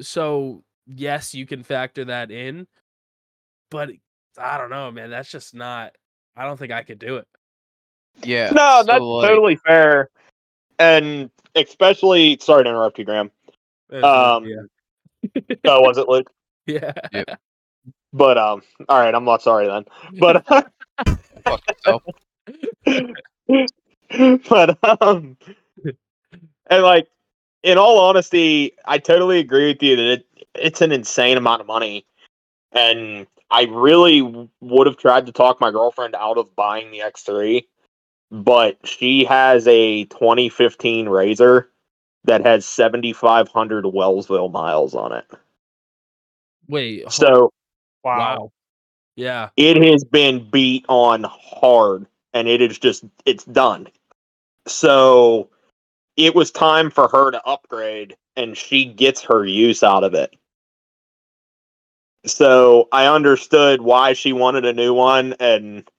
so yes you can factor that in but I don't know, man. That's just not. I don't think I could do it. Yeah. No, so, that's like, totally fair. And especially sorry to interrupt you, Graham. That's not- Um, [laughs] Oh, was it Luke? [laughs] yeah, But um all right, I'm not sorry then. But [laughs] but um and like in all honesty, I totally agree with you that it, it's an insane amount of money, and I really would have tried to talk my girlfriend out of buying the X3, but she has a 2015 RZR that has 7,500 Wellsville miles on it. Wait. hold- So wow. Yeah. it has been beat on hard and it is just it's done so it was time for her to upgrade and she gets her use out of it so i understood why she wanted a new one and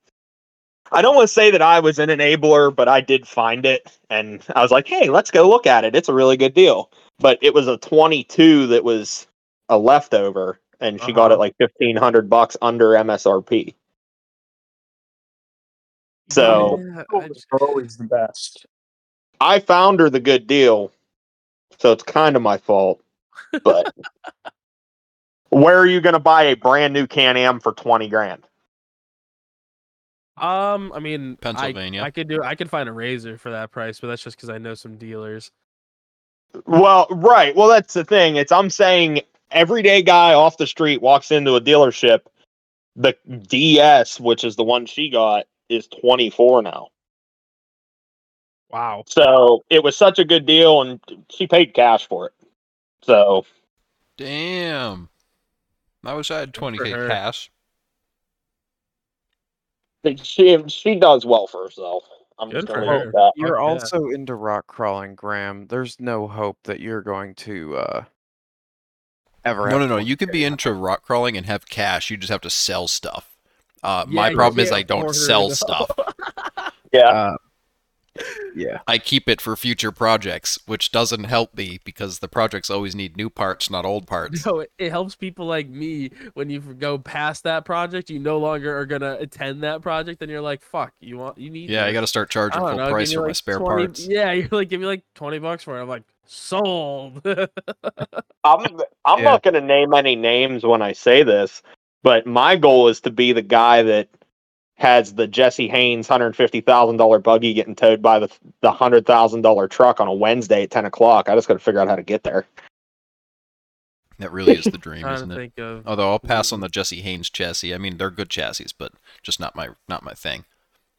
i don't want to say that i was an enabler but i did find it and i was like hey let's go look at it it's a really good deal but it was a 22 that was a leftover and she got Uh-huh. it like 1500 bucks under msrp so Yeah, just- are always the best. I found her the good deal, so it's kind of my fault. But [laughs] where are you going to buy a brand new Can Am for twenty grand? Um, I mean, Pennsylvania. I, could do. I could find a RZR for that price, but that's just because I know some dealers. Well, right. Well, that's the thing. It's I'm saying everyday guy off the street walks into a dealership. The DS, which is the one she got, is twenty four now. Wow. So it was such a good deal, and she paid cash for it. So Damn. I wish I had 20k her. Cash. she she does well for herself. I'm Good just for going to leave it her. at that. You're yeah. also into rock crawling, Graham. There's no hope that you're going to uh ever No, have no, no. You 20K can be into rock crawling and have cash. You just have to sell stuff. Uh, my Yeah, you problem is can't I don't order sell it, stuff. [laughs] Yeah. Uh, yeah. I keep it for future projects, which doesn't help me because the projects always need new parts, not old parts. No, it, it helps people like me when you go past that project. You no longer are gonna attend that project, and you're like, "Fuck, you want you need." Yeah, I this. got to start charging full know, price me, for my spare 20 parts. Yeah, [laughs] you're like, give me like twenty bucks for it. I'm like, sold. [laughs] I'm I'm Yeah. not going to name any names when I say this, but my goal is to be the guy that has the Jesse Haynes hundred fifty thousand dollar buggy getting towed by the the hundred thousand dollar truck on a Wednesday at ten o'clock. I just got to figure out how to get there. That really is the [laughs] dream, isn't to it? think of. Although I'll pass on the Jesse Haynes chassis. I mean, they're good chassis, but just not my not my thing.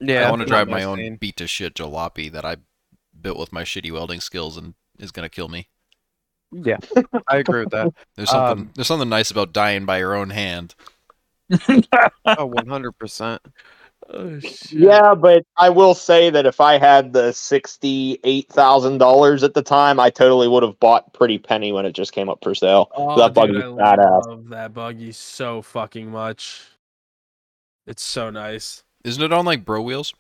Yeah. I want to drive my own scene. beat to shit jalopy that I built with my shitty welding skills and is gonna kill me. Yeah. I agree with that. There's something Um, there's something nice about dying by your own hand. Oh, 100%. Oh shit. Yeah, but I will say that if I had the sixty eight thousand dollars at the time, I totally would have bought Pretty Penny when it just came up for sale. Oh, that dude, buggy's I badass. love that buggy so fucking much. It's so nice. Isn't it on like bro wheels?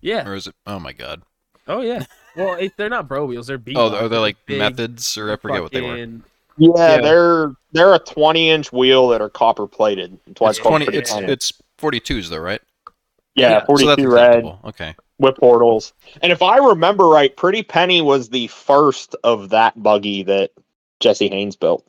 Yeah. Or is it oh my god. Oh yeah. Well, it, they're not bro wheels. They're B. Oh, are they like big methods or I forget what they were. Fucking- Yeah, Yeah. they're they're a twenty inch wheel that are copper plated. That's why it's, It's twenty Pretty it's Penny. it's forty twos though, right? yeah, yeah, So forty that's two red. Okay. with portals. And if I remember right, Pretty Penny was the first of that buggy that Jesse Haynes built.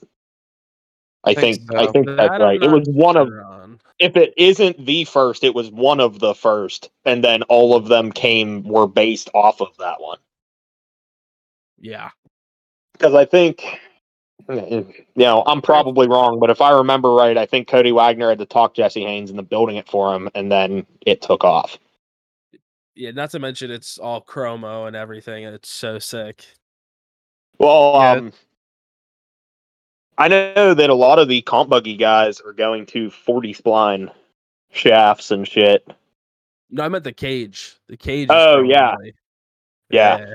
I Think think so. I think That that's I'm right. It was one of sure on. if it isn't the first, it was one of the first, and then all of them came were based off of that one. Yeah. Because I think you know, I'm probably wrong, but if I remember right, I think Cody Wagner had to talk Jesse Haynes into building it for him, and then it took off. Yeah. Not to mention it's all chromo and everything. It's so sick. Well, Yeah. um, I know that a lot of the comp buggy guys are going to 40 spline shafts and shit. No, I meant the cage. The cage. Oh, yeah. body. Yeah.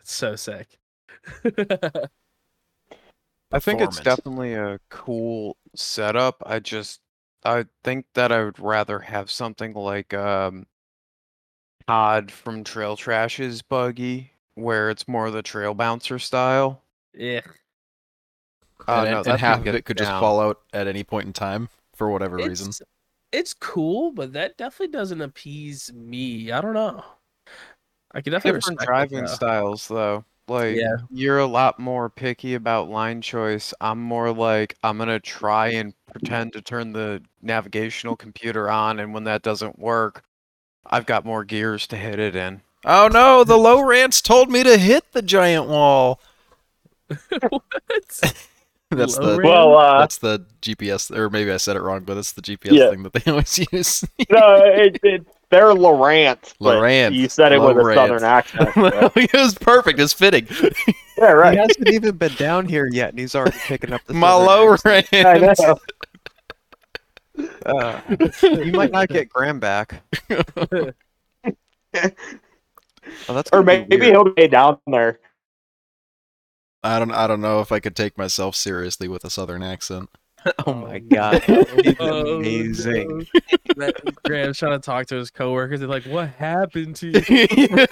It's so sick. [laughs] I think it's Performance. definitely a cool setup. I just I think that I would rather have something like um Todd from Trail Trash's buggy, where it's more the trail bouncer style. yeah. Oh, and no, and that'd half of good it could just down. fall out at any point in time for whatever reason. It's, it's cool, but that definitely doesn't appease me. I don't know. I can definitely Different respect it, driving though. styles though. Like Yeah. you're a lot more picky about line choice. I'm more like I'm gonna try and pretend to turn the navigational computer on, and when that doesn't work, I've got more gears to hit it in. Oh no, the Lowrance told me to hit the giant wall. [laughs] what? [laughs] That's Low the RAM? Well, uh, that's the GPS, or maybe I said it wrong, but it's the GPS Yeah. thing that they [laughs] always use. no, it, it, they're Lorant, but Lorant. you said it with a southern accent. [laughs] so- it was perfect. It's fitting. [laughs] yeah, right. He hasn't even been down here yet, and he's already picking up the My southern low. I range. know. [laughs] Uh, you might not get Graham back. Oh, that's Or gonna maybe he'll be down there. I don't. I don't know if I could take myself seriously with a southern accent. [laughs] Oh my god, it's amazing. Graham's trying to talk to his coworkers. They're like, "What happened to you?"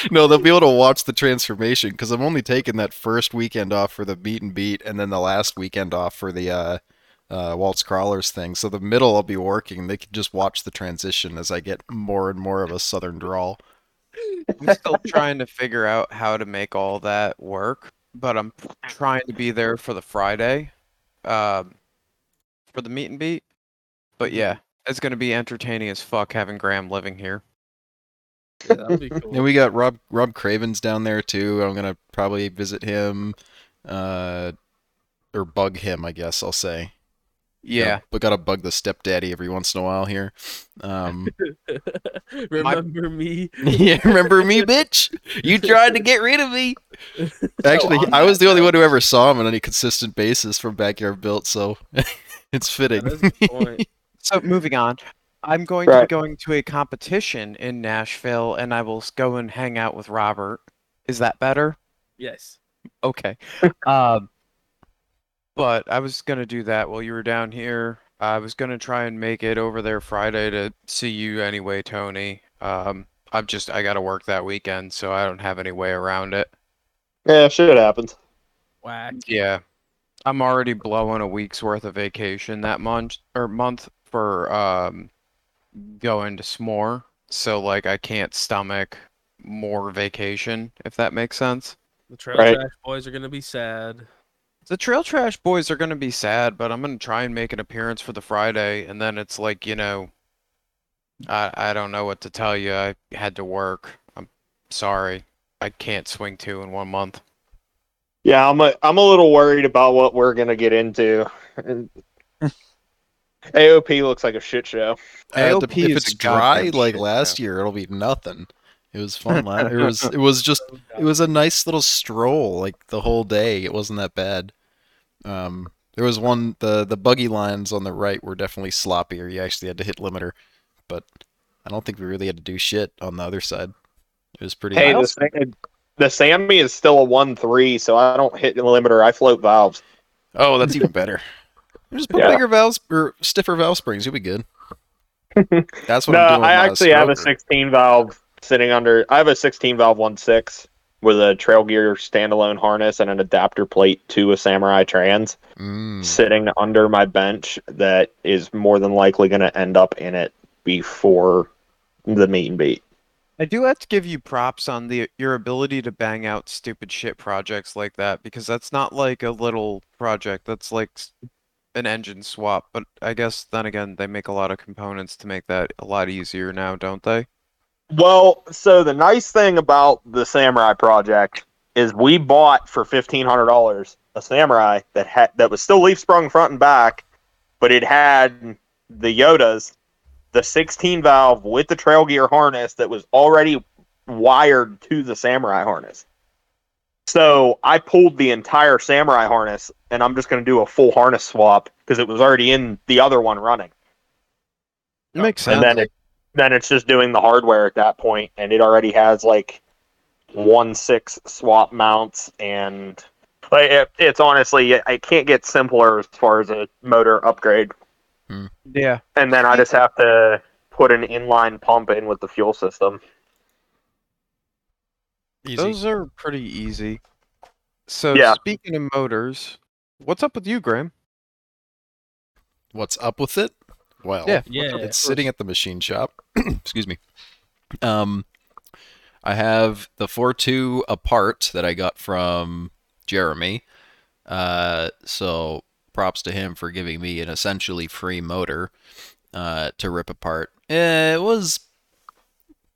[laughs] no, they'll be able to watch the transformation because I'm only taking that first weekend off for the beat and beat, and then the last weekend off for the uh, uh, Waltz Crawlers thing. So the middle I'll be working. They can just watch the transition as I get more and more of a southern drawl. I'm still trying to figure out how to make all that work, but I'm trying to be there for the Friday, um, for the meet and beat. But yeah, it's gonna be entertaining as fuck having Graham living here. Yeah, that'd be [laughs] cool. And we got Rob Rob Craven's down there too. I'm gonna probably visit him, uh, or bug him. I guess I'll say. Yeah, but gotta bug the stepdaddy every once in a while here. Um, [laughs] Remember me? [laughs] yeah, remember me, bitch? You tried to get rid of me. [laughs] Actually, on I was the only one who ever saw him on any consistent basis from Backyard Built, so it's fitting. That is point. So moving on, I'm going to be going to a competition in Nashville, and I will go and hang out with Robert. Is that better? Yes. Okay. um, but I was gonna do that while you were down here. I was gonna try and make it over there Friday to see you anyway, Tony. Um, I'm just I gotta work that weekend, so I don't have any way around it. Yeah, shit happens. Whack. Yeah, I'm already blowing a week's worth of vacation that month or month for um going to S'more. So like I can't stomach more vacation, if that makes sense. The trail Right. trash boys are gonna be sad. The Trail Trash boys are gonna be sad, but I'm gonna try and make an appearance for the Friday, and then it's like, you know, I I don't know what to tell you. I had to work. I'm sorry. I can't swing two in one month. Yeah, I'm a, I'm a little worried about what we're gonna get into. [laughs] AOP looks like a shit show. Uh, AOP if is it's dry like shit last year, it'll be nothing. It was fun. it was it was just [laughs] it was a nice little stroll like the whole day. It wasn't that bad. Um, there was one the the buggy lines on the right were definitely sloppier. You actually had to hit limiter, but I don't think we really had to do shit on the other side. It was pretty. Hey, nice. the, the Sammy is still a one three, so I don't hit the limiter. I float valves. oh, that's even better. [laughs] Just put Yeah. bigger valves or stiffer valve springs. You'll be good. [laughs] That's what no, I'm doing. with I actually have a stroker. 16 valve sitting under. I have a 16 valve one six with a Trail Gear standalone harness and an adapter plate to a Samurai Trans Mm. sitting under my bench that is more than likely going to end up in it before the meet and beat. I do have to give you props on the your ability to bang out stupid shit projects like that because that's not like a little project. That's like an engine swap. But I guess then again, they make a lot of components to make that a lot easier now, don't they? Well, so the nice thing about the Samurai project is we bought for fifteen hundred dollars a Samurai that had that was still leaf sprung front and back, but it had the Yotas, the sixteen valve with the trail gear harness that was already wired to the Samurai harness. So I pulled the entire Samurai harness, and I'm just going to do a full harness swap because it was already in the other one running Makes sense. and then it then it's just doing the hardware at that point and it already has like one six swap mounts and like it, it's honestly it can't get simpler as far as a motor upgrade hmm. yeah. and then I just have to put an inline pump in with the fuel system. Easy. Those are pretty easy. So Yeah. speaking of motors, what's up with you, Graham? What's up with it? Well, Yeah. Yeah. it's sitting at the machine shop. [clears throat] Excuse me. Um, I have the four two apart that I got from Jeremy. Uh, so props to him for giving me an essentially free motor uh, to rip apart. Eh, it was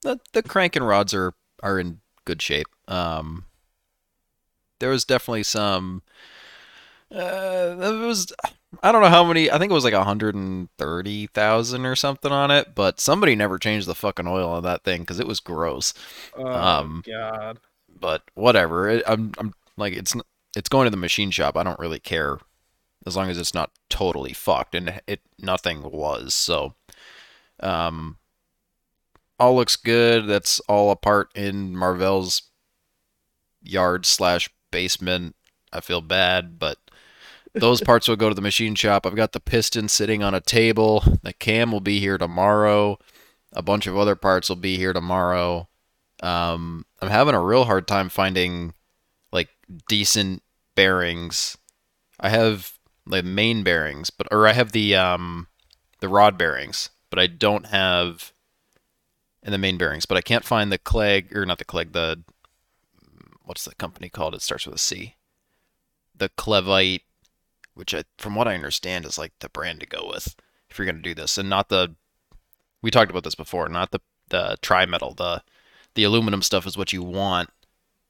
the the crank and rods are are in good shape. Um, there was definitely some. Uh, it was I don't know how many. I think it was like hundred and thirty thousand or something on it. But somebody never changed the fucking oil on that thing because it was gross. Oh Um, God. But whatever. It, I'm I'm like it's it's going to the machine shop. I don't really care as long as it's not totally fucked, and it nothing was. So, um, all looks good. That's all apart in Marvell's yard slash basement. I feel bad, but those parts will go to the machine shop. I've got the piston sitting on a table. The cam will be here tomorrow. A bunch of other parts will be here tomorrow. Um, I'm having a real hard time finding like decent bearings. I have the main bearings, but or I have the um the rod bearings, but I don't have in the main bearings. But I can't find the Clegg or not the Clegg. The what's the company called? It starts with a C. The Clevite, which I, from what I understand is like the brand to go with if you're gonna do this, and not the. We talked about this before. Not the the tri metal. The the aluminum stuff is what you want.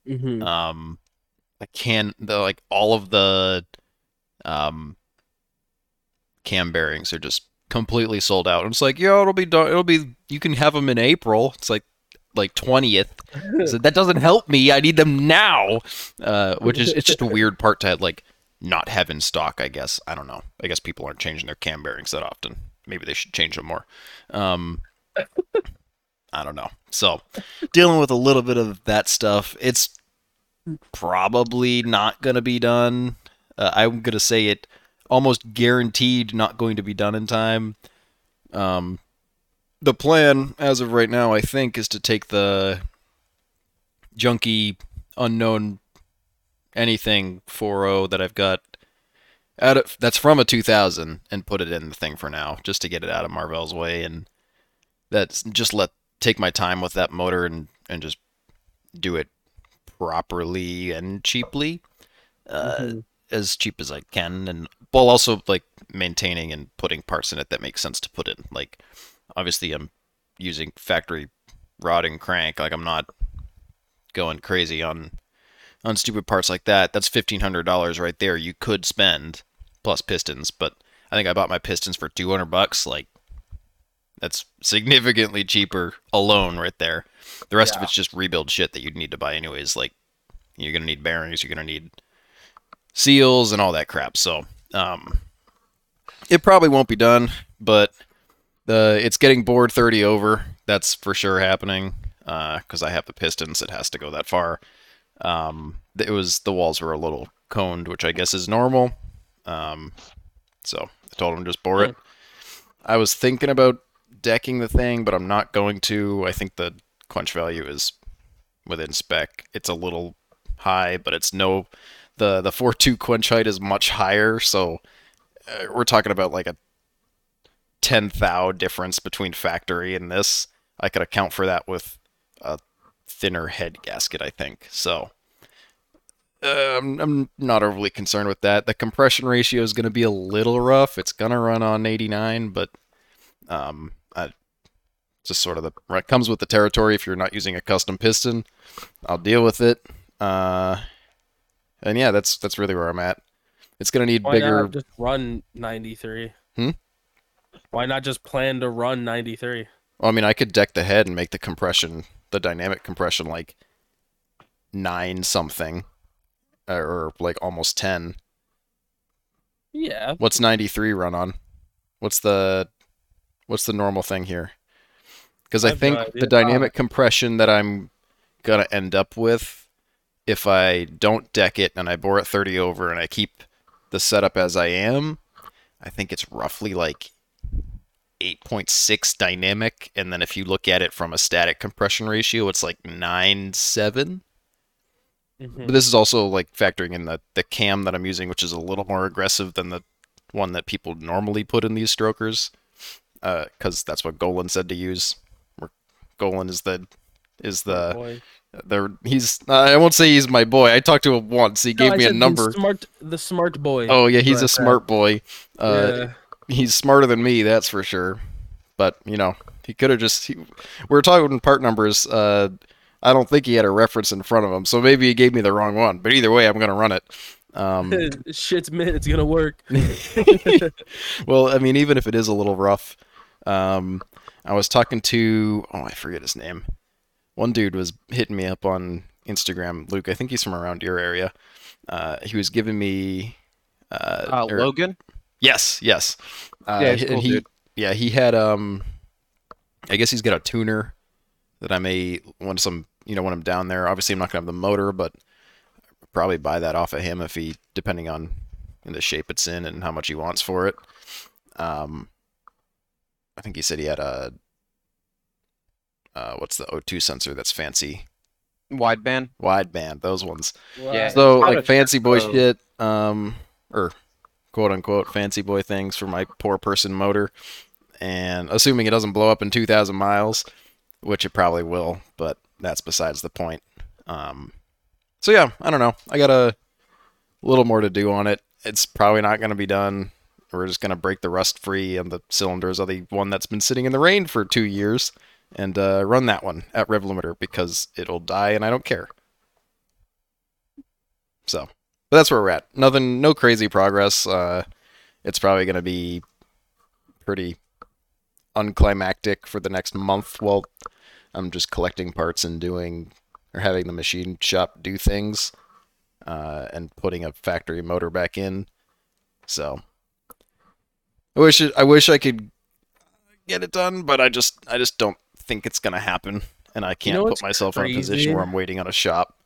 Mhm. Um, I can the like all of the um cam bearings are just completely sold out. And it's like, yeah, it'll be done. It'll be you can have them in April. It's like like twentieth. So [laughs] that doesn't help me. I need them now. Uh, which is it's just a weird part to like not have in stock. I guess I don't know. I guess people aren't changing their cam bearings that often. Maybe they should change them more. Um, I don't know. So dealing with a little bit of that stuff. It's probably not going to be done. Uh, I'm going to say it almost guaranteed not going to be done in time. Um, the plan, as of right now, I think, is to take the junky, unknown anything 4.0 that I've got out of, that's from a 2000 and put it in the thing for now, just to get it out of Marvell's way and that's just let take my time with that motor and and just do it properly and cheaply uh, Mhm. as cheap as i can and while also like maintaining and putting parts in it that make sense to put in like obviously i'm using factory rod and crank like i'm not going crazy on on stupid parts like that that's $1500 right there you could spend plus pistons but i think i bought my pistons for 200 bucks like that's significantly cheaper alone right there. The rest of it's just rebuild shit that you'd need to buy anyways. Like you're gonna need bearings, you're gonna need seals and all that crap. So um, it probably won't be done, but the it's getting board 30 over. That's for sure happening because I have the pistons. It has to go that far. Um, it was the walls were a little coned, which I guess is normal. Um, so I told him just bore it. I was thinking about decking the thing, but I'm not going to. I think the quench value is within spec. It's a little high, but it's no the the four two quench height is much higher, so uh, we're talking about like a 10 thou difference between factory and this. I could account for that with a thinner head gasket, I think. So uh, I'm, I'm not overly concerned with that. The compression ratio is going to be a little rough. It's going to run on 89, but um, I, just sort of the it comes with the territory. If you're not using a custom piston, I'll deal with it. Uh, and yeah, that's that's really where I'm at. It's gonna need Why bigger. not just run 93? Hmm? Why not just plan to run 93? Well, I mean, I could deck the head and make the compression, the dynamic compression, like nine something, or like almost ten. Yeah. What's 93 run on? What's the what's the normal thing here? Because I I think no the dynamic compression that I'm gonna end up with, if I don't deck it and I bore it 30 over and I keep the setup as I am, I think it's roughly like 8.6 dynamic, and then if you look at it from a static compression ratio, it's like 9.7. Mhm. But this is also like factoring in the the cam that I'm using, which is a little more aggressive than the one that people normally put in these strokers, because that's what Golen said to use. Golen is the is the Boy. the he's uh, I won't say he's my boy. I talked to him once. He No, gave I me a said the number. Smart, the smart boy. Oh yeah, he's a smart boy. Uh, yeah. He's smarter than me, that's for sure. But you know, he could have just. He, We're talking part numbers. Uh, I don't think he had a reference in front of him, so maybe he gave me the wrong one. But either way, I'm gonna run it. Um, [laughs] Shit's mint. It's gonna work. [laughs] [laughs] well, I mean, even if it is a little rough, um, I was talking to oh, I forget his name. One dude was hitting me up on Instagram. Luke, I think he's from around your area. Uh, he was giving me. Uh, Uh, or- Logan. Yes, yes. Uh, Yeah, he's and cool he, dude. yeah, he had um, I guess he's got a tuner that I may when some you know when I'm down there. Obviously, I'm not gonna have the motor, but probably buy that off of him if he depending on in the shape it's in and how much he wants for it. Um, I think he said he had a uh, what's the O2 sensor that's fancy Wideband. wideband those ones. Yeah. So like fancy boy shit, um, or quote unquote fancy boy things for my poor person motor, and assuming it doesn't blow up in 2,000 miles, which it probably will, but that's besides the point. Um, so yeah, I don't know. I got a little more to do on it. It's probably not going to be done. We're just going to break the rust free on the cylinders of the one that's been sitting in the rain for two years and uh, run that one at rev limiter because it'll die and I don't care. So, but that's where we're at. Nothing, no crazy progress. Uh, it's probably going to be pretty unclimactic for the next month. Well, I'm just collecting parts and doing or having the machine shop do things uh, and putting a factory motor back in. So, I wish it, I wish I could get it done, but I just I just don't think it's gonna happen, and I can't know put myself in a position where I'm waiting on a shop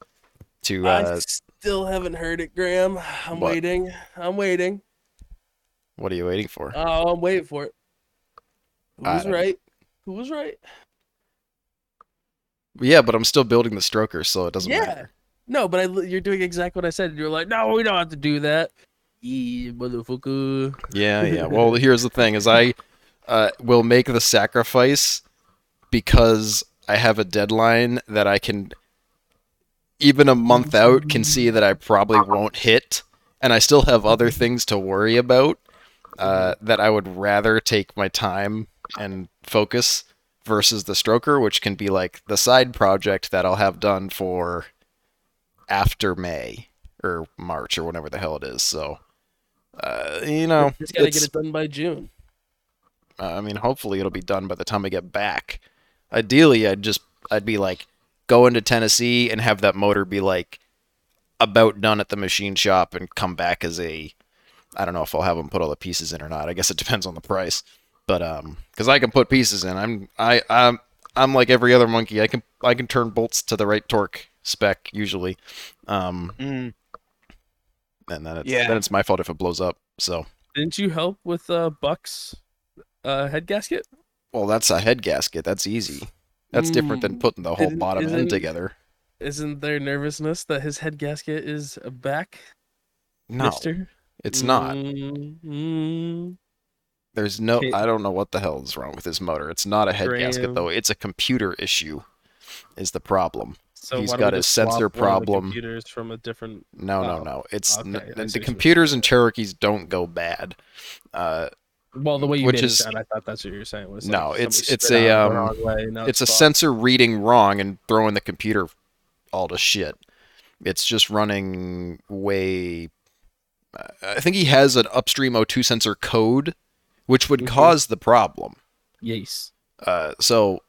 to. Uh, still haven't heard it, Graham. I'm What? waiting. I'm waiting. what are you waiting for? Oh, I'm waiting for it. Who I was right? Who was right? Yeah, but I'm still building the stroker, so it doesn't Yeah. matter. No, but I, you're doing exactly what I said. You're like, no, we don't have to do that. Yeah, motherfucker. Yeah, yeah. [laughs] Well, here's the thing: is I uh, will make the sacrifice because I have a deadline that I can, even a month out, can see that I probably won't hit, and I still have other things to worry about. Uh, that I would rather take my time and focus versus the stroker, which can be like the side project that I'll have done for after May or March or whatever the hell it is. So, uh, you know, just gotta get it done by June. I mean, hopefully it'll be done by the time I get back. Ideally, I'd just I'd be like go into Tennessee and have that motor be like about done at the machine shop and come back as a I don't know if I'll have them put all the pieces in or not. I guess it depends on the price. But um cuz I can put pieces in. I'm I I'm I'm like every other monkey. I can I can turn bolts to the right torque spec usually. Um Mm. and then it's Yeah. then it's my fault if it blows up. So, Didn't you help with uh, Buck's uh, head gasket? well, that's a head gasket. That's easy. That's different than Mm, putting the whole isn't- bottom end isn't- together. Isn't there nervousness that his head gasket is back, No, Mister? it's not. Mm, There's no. I don't know what the hell is wrong with his motor. It's not a head gasket though. It's a computer issue. Is the problem? so He's got a sensor problem. computers from a different. No, no, no. It's okay, n- the, what the you're saying. computers and Cherokees don't go bad. Uh, Well, the way you Which is- sound, I thought that's what you were saying. Was No, like it's- it's a, um, wrong way, it's a sensor reading wrong and throwing the computer all to shit. It's just running way. I think he has an upstream O2 sensor code, which would Mhm. cause the problem. Yes. Uh, so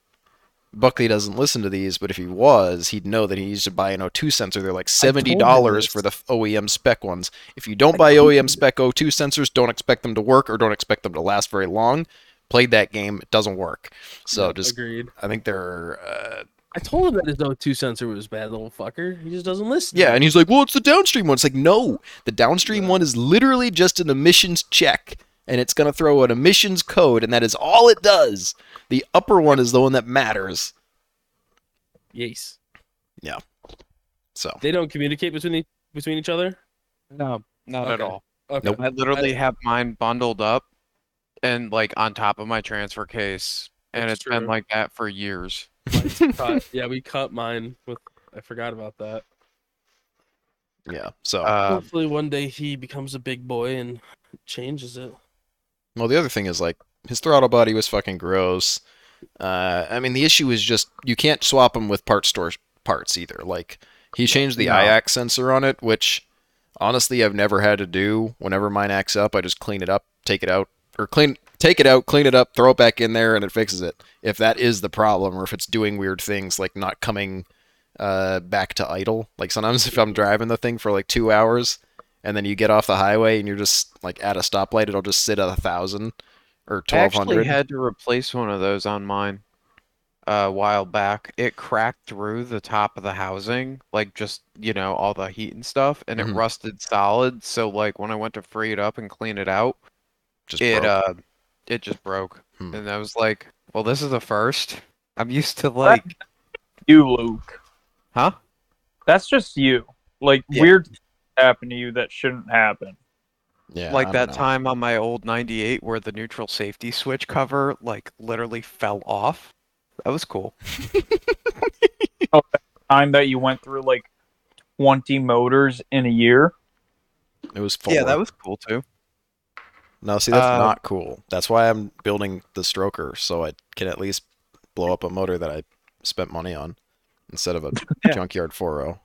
Buckley doesn't listen to these, but if he was, he'd know that he needs to buy an O2 sensor. They're like seventy dollars for the OEM spec ones. If you don't buy OEM spec O2 sensors, don't expect them to work or don't expect them to last very long. Played that game, it doesn't work. So Yep, just, agreed. I think they're, uh, I told him that his O2 sensor was bad, little fucker. He just doesn't listen. yeah. And he's like, "Well, it's the downstream one." It's like, no, the downstream one is literally just an emissions check, and it's gonna throw an emissions code, and that is all it does. The upper one is the one that matters. Yes. Yeah. So. They don't communicate between the, between each other. No, not at all. Okay. Nope. I literally have mine bundled up and like on top of my transfer case, and That's it's been like that for years. Cut. [laughs] Yeah, we cut mine with. I forgot about that. Yeah. So. Uh, Hopefully, one day he becomes a big boy and changes it. Well, the other thing is like his throttle body was fucking gross. Uh, I mean, the issue is just you can't swap them with part store parts either. Like he changed the No. IAC sensor on it, which honestly I've never had to do. Whenever mine acts up, I just clean it up, take it out, or clean take it out, clean it up, throw it back in there, and it fixes it. If that is the problem, or if it's doing weird things like not coming uh, back to idle. Like sometimes if I'm driving the thing for like two hours, and then you get off the highway and you're just like at a stoplight, it'll just sit at a thousand or twelve hundred. I actually had to replace one of those on mine uh, a while back. It cracked through the top of the housing, like just, you know, all the heat and stuff, and Mhm. it rusted solid. So like when I went to free it up and clean it out, Just it broke. uh it just broke. Hmm. And I was like, well, this is a first. [laughs] I'm used to like, You, Luke. huh? That's just you. Like Yeah. weird things happen to you that shouldn't happen. yeah, like I that don't know. time on my old 98 where the neutral safety switch cover like literally fell off. That was cool. [laughs] Time that you went through like twenty motors in a year. It was full. Yeah, that was cool too. No, see, that's Uh, not cool. That's why I'm building the stroker, so I can at least blow up a motor that I spent money on instead of a [laughs] junkyard 4.0.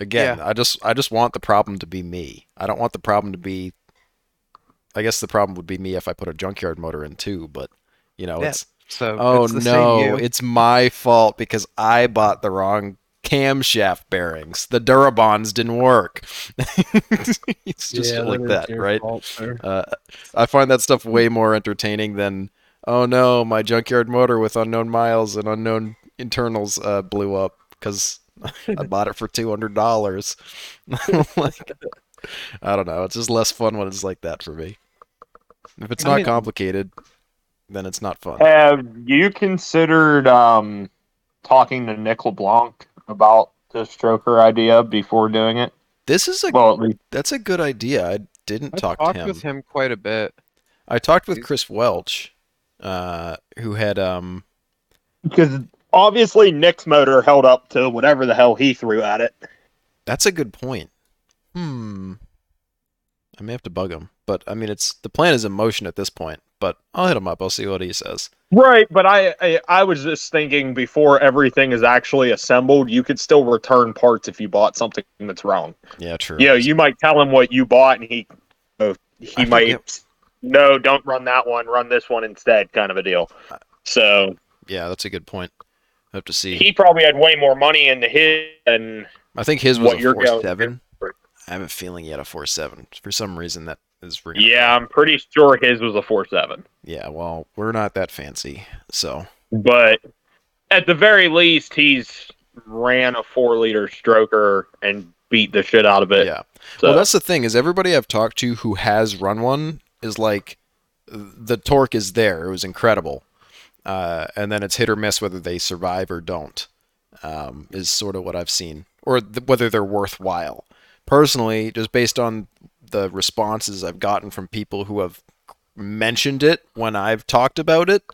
Again, I just I just want the problem to be me. I don't want the problem to be. I guess the problem would be me if I put a junkyard motor in too, but you know, Yeah, it's So oh it's no, it's my fault because I bought the wrong camshaft bearings. The Durabonds didn't work. [laughs] it's just shit like that, right? Uh, I find that stuff way more entertaining than, oh no, my junkyard motor with unknown miles and unknown internals uh, blew up because I [laughs] bought it for two hundred dollars. [laughs] like, I don't know. It's just less fun when it's like that for me. If it's I not mean- complicated, then it's not fun. Have you considered um, talking to Nick LeBlanc about the stroker idea before doing it? This is a Well, at least that's a good idea. I didn't I talk talked to him. with him quite a bit. I talked with Chris Welch, uh, who had um because obviously Nick's motor held up to whatever the hell he threw at it. That's a good point. Hmm. I may have to bug him, but I mean, it's the plan is in motion at this point. But I'll hit him up. I'll see what he says. Right, but I, I I was just thinking before everything is actually assembled, you could still return parts if you bought something that's wrong. Yeah, true. Know, you might tell him what you bought, and he uh, he I might forget- no, don't run that one, run this one instead, kind of a deal. So Yeah, that's a good point. I have to see. he probably had way more money into his and I think his was a four going seven. I have a feeling he had a four seven. For some reason, that is ringing. yeah, I'm pretty sure his was a four seven. Yeah. Well, we're not that fancy, so But at the very least, he's ran a four liter stroker and beat the shit out of it. yeah. So Well, that's the thing is everybody I've talked to who has run one is like the torque is there. It was incredible, uh, and then it's hit or miss whether they survive or don't. Um, is sort of what I've seen, or th- whether they're worthwhile. Personally, just based on the responses I've gotten from people who have mentioned it when I've talked about it,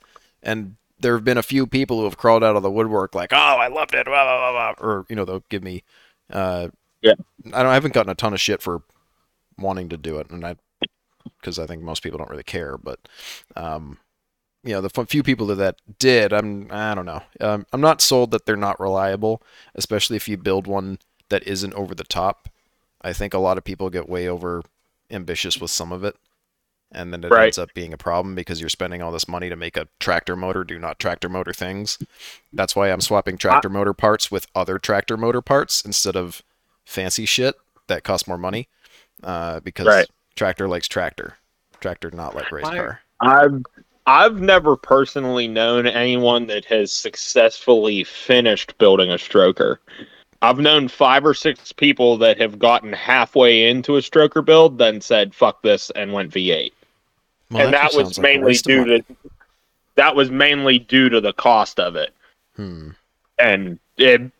and there have been a few people who have crawled out of the woodwork like, "Oh, I loved it," blah, blah, blah, blah," or you know, they'll give me. Uh, Yeah. I don't. I haven't gotten a ton of shit for wanting to do it, and I because I think most people don't really care. But um, you know, the few people that did, I'm I don't know. Um, I'm not sold that they're not reliable, especially if you build one that isn't over the top. I think a lot of people get way over ambitious with some of it. And then it Right. ends up being a problem because you're spending all this money to make a tractor motor do not tractor motor things. That's why I'm swapping tractor motor parts with other tractor motor parts instead of fancy shit that costs more money. Uh, because Right. tractor likes tractor. Tractor not like race My- car. I've I've never personally known anyone that has successfully finished building a stroker. I've known five or six people that have gotten halfway into a stroker build, then said "fuck this" and went V8, Well, and that just was sounds like mainly due to that was mainly due to the cost of it, Hmm. and it,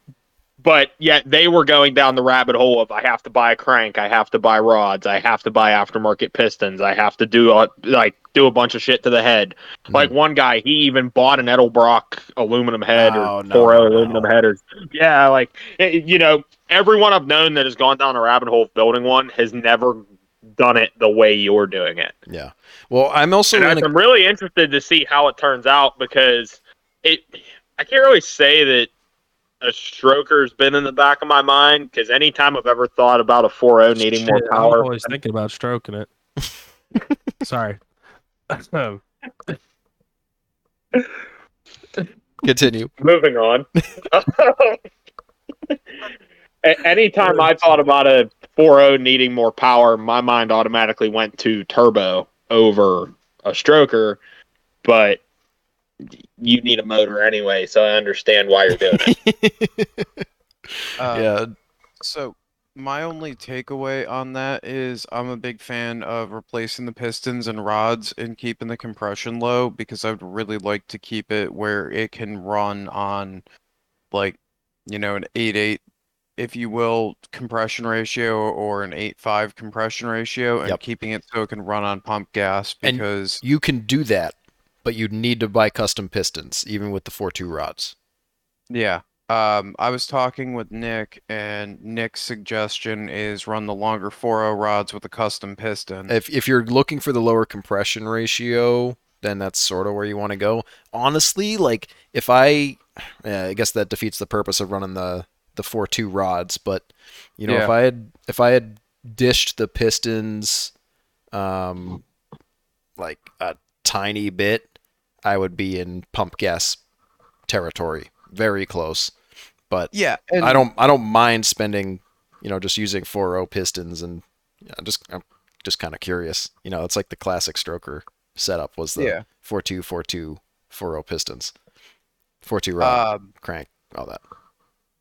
but yet they were going down the rabbit hole of I have to buy a crank, I have to buy rods, I have to buy aftermarket pistons, I have to do like do a bunch of shit to the head. Hmm. Like one guy, he even bought an Edelbrock aluminum head Oh, or no, Toro no, no. aluminum headers. Yeah, like eh, you know, everyone I've known that has gone down a rabbit hole of building one has never done it the way you're doing it. Yeah. Well, I'm also And in a I'm really interested to see how it turns out because it. I can't really say that a stroker's been in the back of my mind because anytime I've ever thought about a 4.0 needing more Shit, I'm power, always thinking about stroking it. [laughs] Sorry. Um, Continue. moving on. [laughs] A- anytime I thought about a 4.0 needing more power, my mind automatically went to turbo over a stroker, but you need a motor anyway, so I understand why you're doing it. [laughs] Uh, yeah, So my only takeaway on that is I'm a big fan of replacing the pistons and rods and keeping the compression low because I'd really like to keep it where it can run on like, you know, an 8.8 if you will compression ratio or an 8.5 compression ratio and Yep. keeping it so it can run on pump gas And- because You can do that, but you'd need to buy custom pistons, even with the 4.2 rods. Yeah. Um, I was talking with Nick, and Nick's suggestion is run the longer 4.0 rods with a custom piston. If if you're looking for the lower compression ratio, then that's sort of where you want to go. Honestly, like if I, yeah, I guess that defeats the purpose of running the the 4.2 rods. But you know, if I had if I had dished the pistons, um, like a tiny bit, I would be in pump gas territory, very close. But yeah, and I don't I don't mind spending, you know, just using 4.0 pistons and yeah, I'm just I'm just kind of curious. You know, it's like the classic stroker setup was the Yeah. 4.2 4.2 4.0 pistons. 4.2 rod Um, crank all that.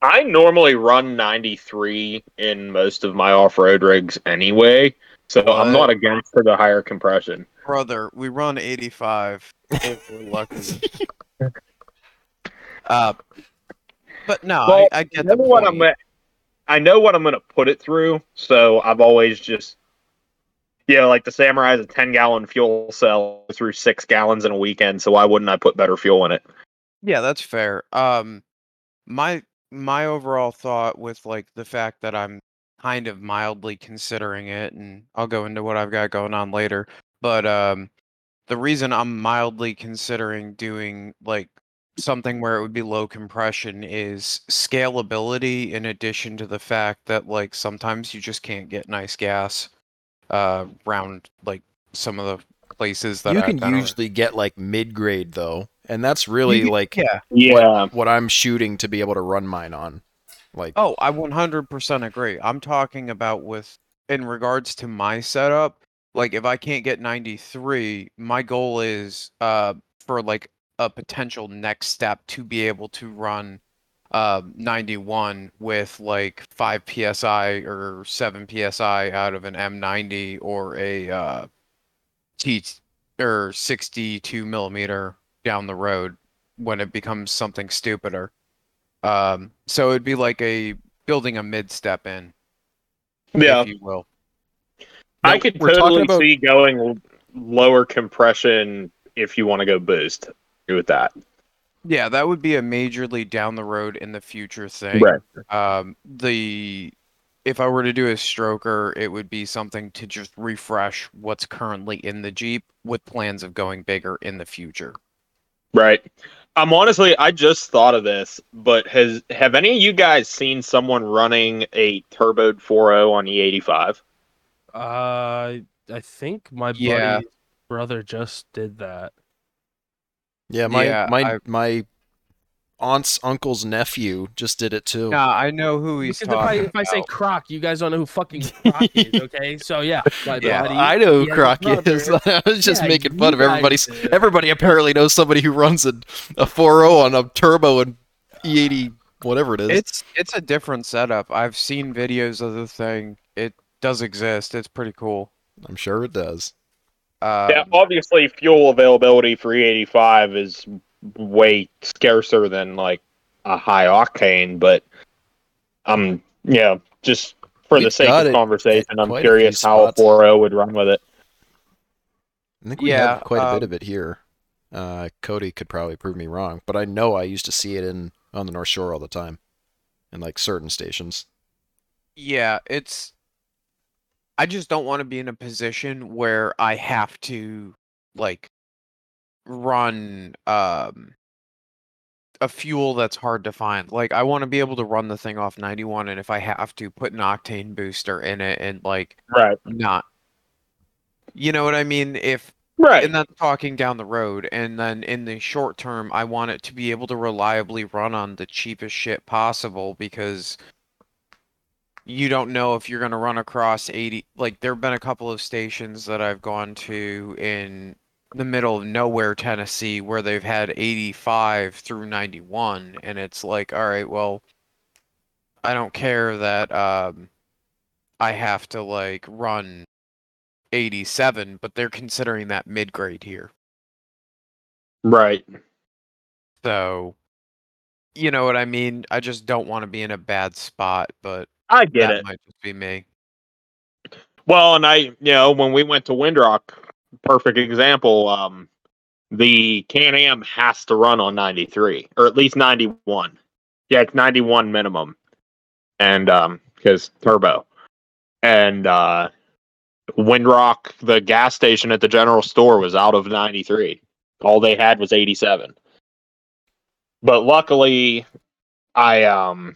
I normally run 93 in most of my off-road rigs anyway, so I'm not against for the higher compression. brother, we run 85 if we're lucky. [laughs] uh, but no, Well, I, I get I know what I'm I know what I'm going to put it through, so I've always just yeah, like the Samurai is a 10 gallon fuel cell through six gallons in a weekend, so why wouldn't I put better fuel in it? Yeah, that's fair. Um, my my overall thought with like the fact that I'm kind of mildly considering it, and I'll go into what I've got going on later. But um, the reason I'm mildly considering doing like something where it would be low compression is scalability in addition to the fact that like sometimes you just can't get nice gas uh around like some of the places that You I've can been over. usually get like mid grade though, and that's really You- like yeah Yeah. what I'm shooting to be able to run mine on. Like Oh, I 100% agree. I'm talking about with in regards to my setup, like if I can't get 93, my goal is uh for like a potential next step to be able to run uh 91 with like 5 psi or 7 psi out of an M90 or a uh T or 62 millimeter down the road when it becomes something stupider. Um, so it'd be like a building a mid step in, Yeah. if you will. I Now, could totally about- see going lower compression if you want to go boost. Agree with that. Yeah, that would be a majorly down the road in the future thing. Right. Um, the if I were to do a stroker, it would be something to just refresh what's currently in the Jeep with plans of going bigger in the future. Right. I'm honestly, I just thought of this, but has have any of you guys seen someone running a turboed 4.0 on E E85? Uh, I think my Yeah. buddy's brother just did that. Yeah, my Yeah, my I- my aunt's uncle's nephew just did it too. Nah, I know who he's Because if I, talking if I say about. Croc, you guys don't know who fucking [laughs] Croc is, okay? So yeah, my Yeah, buddy, I know he who Croc is. [laughs] I was just Yeah, making fun of guys everybody's. did. Everybody apparently knows somebody who runs a a 4.0 on a turbo and E80 whatever it is. It's it's a different setup. I've seen videos of the thing. It does exist. It's pretty cool. I'm sure it does. Um, yeah, obviously fuel availability for E85 is way scarcer than like a high octane, but um yeah, just for the sake of it conversation, I'm quite a curious how a spots. 4.0 would run with it. I think we Yeah, have quite a bit um, of it here. Uh, Cody could probably prove me wrong, but I know I used to see it in on the North Shore all the time, in like certain stations. Yeah, it's. I just don't want to be in a position where I have to, like, run um a fuel that's hard to find. Like I want to be able to run the thing off 91 and if I have to put an octane booster in it and like Right. not You know what I mean? If Right. and that's talking down the road and then in the short term I want it to be able to reliably run on the cheapest shit possible because you don't know if you're going to run across 80 like there've been a couple of stations that I've gone to in the middle of nowhere Tennessee where they've had 85 through 91 and it's like all right well I don't care that um I have to like run 87 but they're considering that mid grade here right. so you know what I mean I just don't want to be in a bad spot but I get that it. might just be me Well, and I, you know, when we went to Windrock, perfect example. Um, the Can Am has to run on 93 or at least 91. Yeah, it's 91 minimum, and um, because turbo, and uh, Windrock, the gas station at the general store was out of 93. All they had was 87. But luckily, I um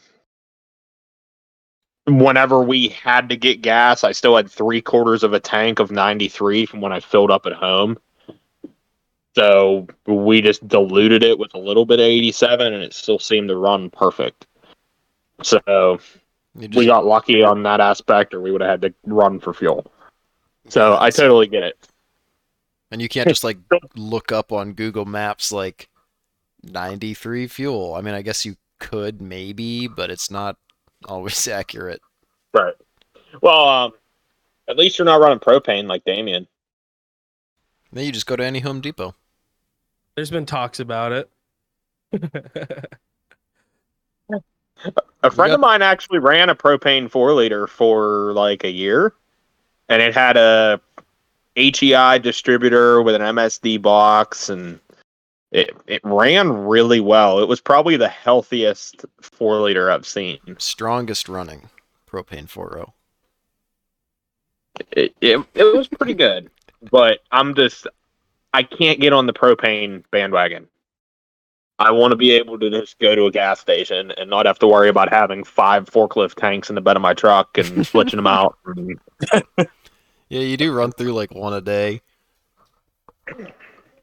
whenever we had to get gas, I still had three quarters of a tank of 93 from when I filled up at home. So we just diluted it with a little bit of 87 and it still seemed to run perfect. So You we got lucky on that aspect or we would have had to run for fuel. So I totally get it. and you can't just like look up on Google Maps like 93 fuel. I mean, I guess you could maybe, but it's not always [laughs] accurate. Right. Well, um, at least you're not running propane like Damien. Then you just go to any Home Depot. There's been talks about it. A friend got- of mine actually ran a propane four liter for like a year, and it had a HEI distributor with an MSD box, and it it ran really well. It was probably the healthiest four liter I've seen. Strongest running propane 4.0. It it, it was pretty good, but I'm just I can't get on the propane bandwagon. I want to be able to just go to a gas station and not have to worry about having five forklift tanks in the bed of my truck and [laughs] switching them out. Yeah, you do run through like one a day.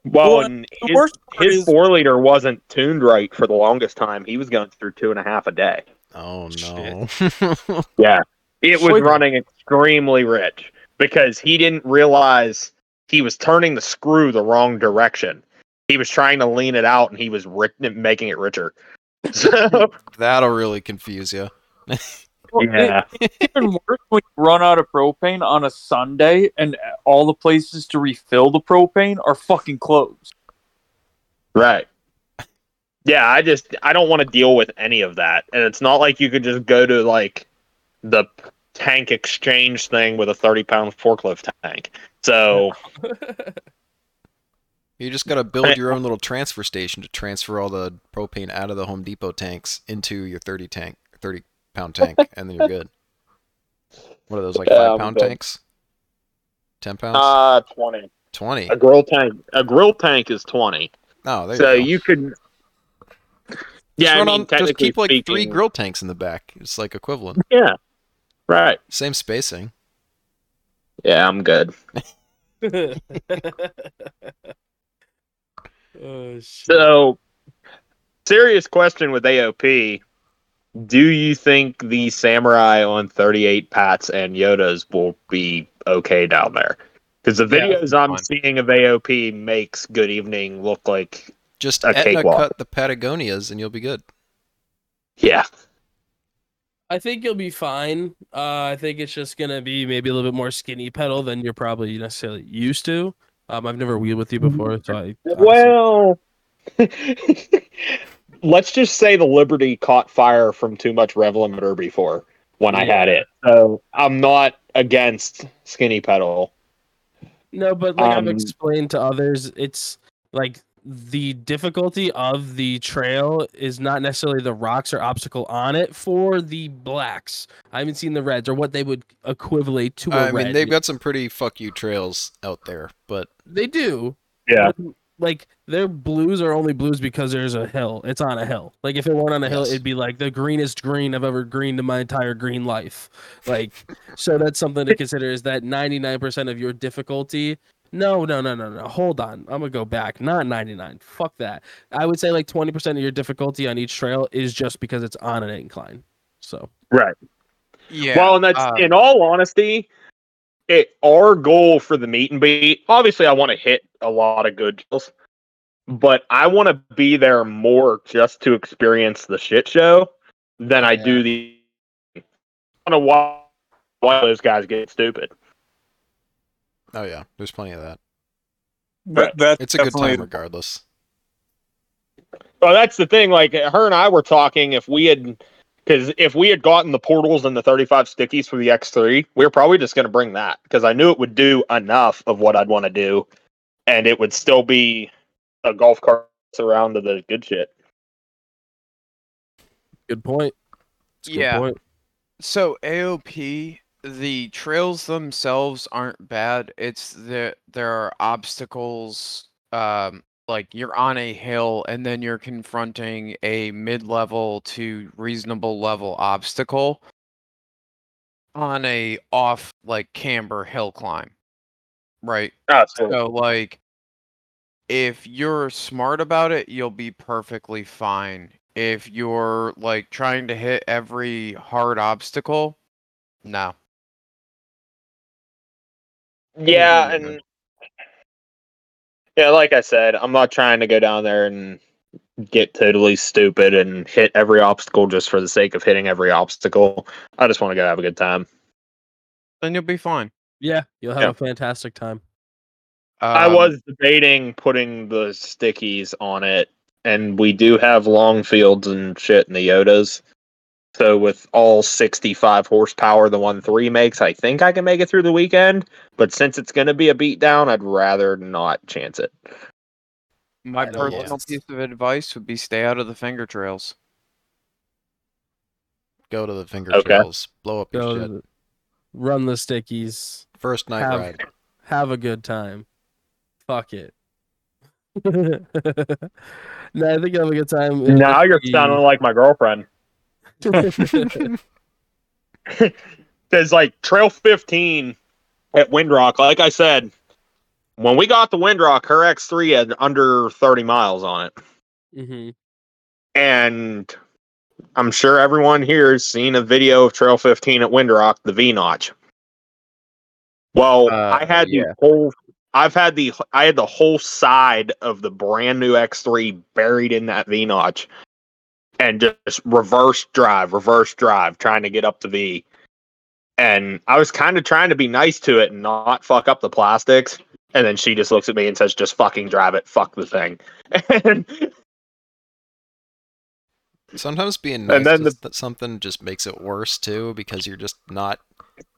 Well, Well, and the his, worst part his is- four liter wasn't tuned right for the longest time. He was going through two and a half a day. Oh no. [laughs] Yeah, it was running extremely rich because he didn't realize he was turning the screw the wrong direction. He was trying to lean it out, and he was ri- making it richer. [laughs] So, That'll really confuse you. [laughs] Well, it- yeah, it's even worse when you run out of propane on a Sunday and all the places to refill the propane are fucking closed. right. Yeah, I just I don't want to deal with any of that, and it's not like you could just go to like the tank exchange thing with a thirty pound forklift tank. So. [laughs] You just gotta build your own little transfer station to transfer all the propane out of the Home Depot tanks into your 30 tank, 30 pound tank, [laughs] and then you're good. What are those like five I'm pound tanks? Ten pounds? Uh, twenty. Twenty. A grill tank. A grill tank is twenty. Oh, there so you go. you could. Just Yeah, I mean, on- just technically keep like three grill tanks in the back. It's like equivalent. Yeah. Right. Same spacing. Yeah, I'm good. [laughs] [laughs] oh shit. So, serious question with AOP. Do you think the samurai on 38 Pats and Yotas will be okay down there? Because the Yeah, videos I'm fine. seeing of AOP makes Good Evening look like, Just A Etna cakewalk. cut the Patagonias and you'll be good. yeah, I think you'll be fine. Uh, I think it's just gonna be maybe a little bit more skinny pedal than you're probably necessarily used to. Um, I've never wheeled with you before, so I honestly- Well, [laughs] let's just say the Liberty caught fire from too much Revlimiter before when I had it. So I'm not against skinny pedal. No, but like I've Um, explained to others, it's like the difficulty of the trail is not necessarily the rocks or obstacle on it for the blacks. I haven't seen the reds or what they would equivalate to a I red. I mean, they've got some pretty fuck you trails out there, but they do. Yeah. But like their blues are only blues because there's a hill. It's on a hill. Like if it weren't on a hill, Yes. it'd be like the greenest green I've ever greened in my entire green life. Like so that's something to consider is that 99% of your difficulty no, no, no, no, no. Hold on. I'm gonna go back. Not 99. Fuck that. I would say like 20% of your difficulty on each trail is just because it's on an incline. So Right. Yeah. well, and that's uh, in all honesty, it our goal for the meet and beat. Obviously, I want to hit a lot of good deals, but I want to be there more just to experience the shit show than I do the. I don't know why why those guys get stupid. Oh yeah, there's plenty of that. But that's It's a good time regardless. Well, that's the thing. Like her and I were talking, if we had, because if we had gotten the portals and the 35 stickies for the X3, we were probably just going to bring that because I knew it would do enough of what I'd want to do, and it would still be a golf cart around to the good shit. good point. It's a good Yeah. point. So AOP, the trails themselves aren't bad. It's that there are obstacles. Um, like you're on a hill and then you're confronting a mid-level to reasonable level obstacle on a off like camber hill climb. Right. Absolutely. So like if you're smart about it, you'll be perfectly fine. If you're like trying to hit every hard obstacle, no. Yeah, and yeah, like I said, I'm not trying to go down there and get totally stupid and hit every obstacle just for the sake of hitting every obstacle. I just want to go have a good time. Then you'll be fine. Yeah, you'll have Yeah. a fantastic time. I Um, was debating putting the stickies on it, and we do have long fields and shit in the Yotas. So with all 65 horsepower the one three makes, I think I can make it through the weekend. But since it's going to be a beatdown, I'd rather not chance it. My personal yes. piece of advice would be stay out of the finger trails. Go to the finger Okay. trails, blow up Go your shit. the- run the stickies. First night have- ride. Have a good time. Fuck it. [laughs] no, I think you'll have a good time. Now you're sounding like my girlfriend. Because like Trail 15 at Windrock, like I said, when we got the Windrock, her X3 had under 30 miles on it. Mhm. and I'm sure everyone here has seen a video of Trail 15 at Windrock, the V notch. Well, Uh, I had yeah. the whole. I've had the I had the whole side of the brand new X3 buried in that V notch, and just reverse drive, reverse drive, trying to get up the V. And I was kind of trying to be nice to it and not fuck up the plastics. And then she just looks at me and says, "Just fucking drive it. Fuck the thing." And [laughs] Sometimes being nice And then to th- something just makes it worse too because you're just not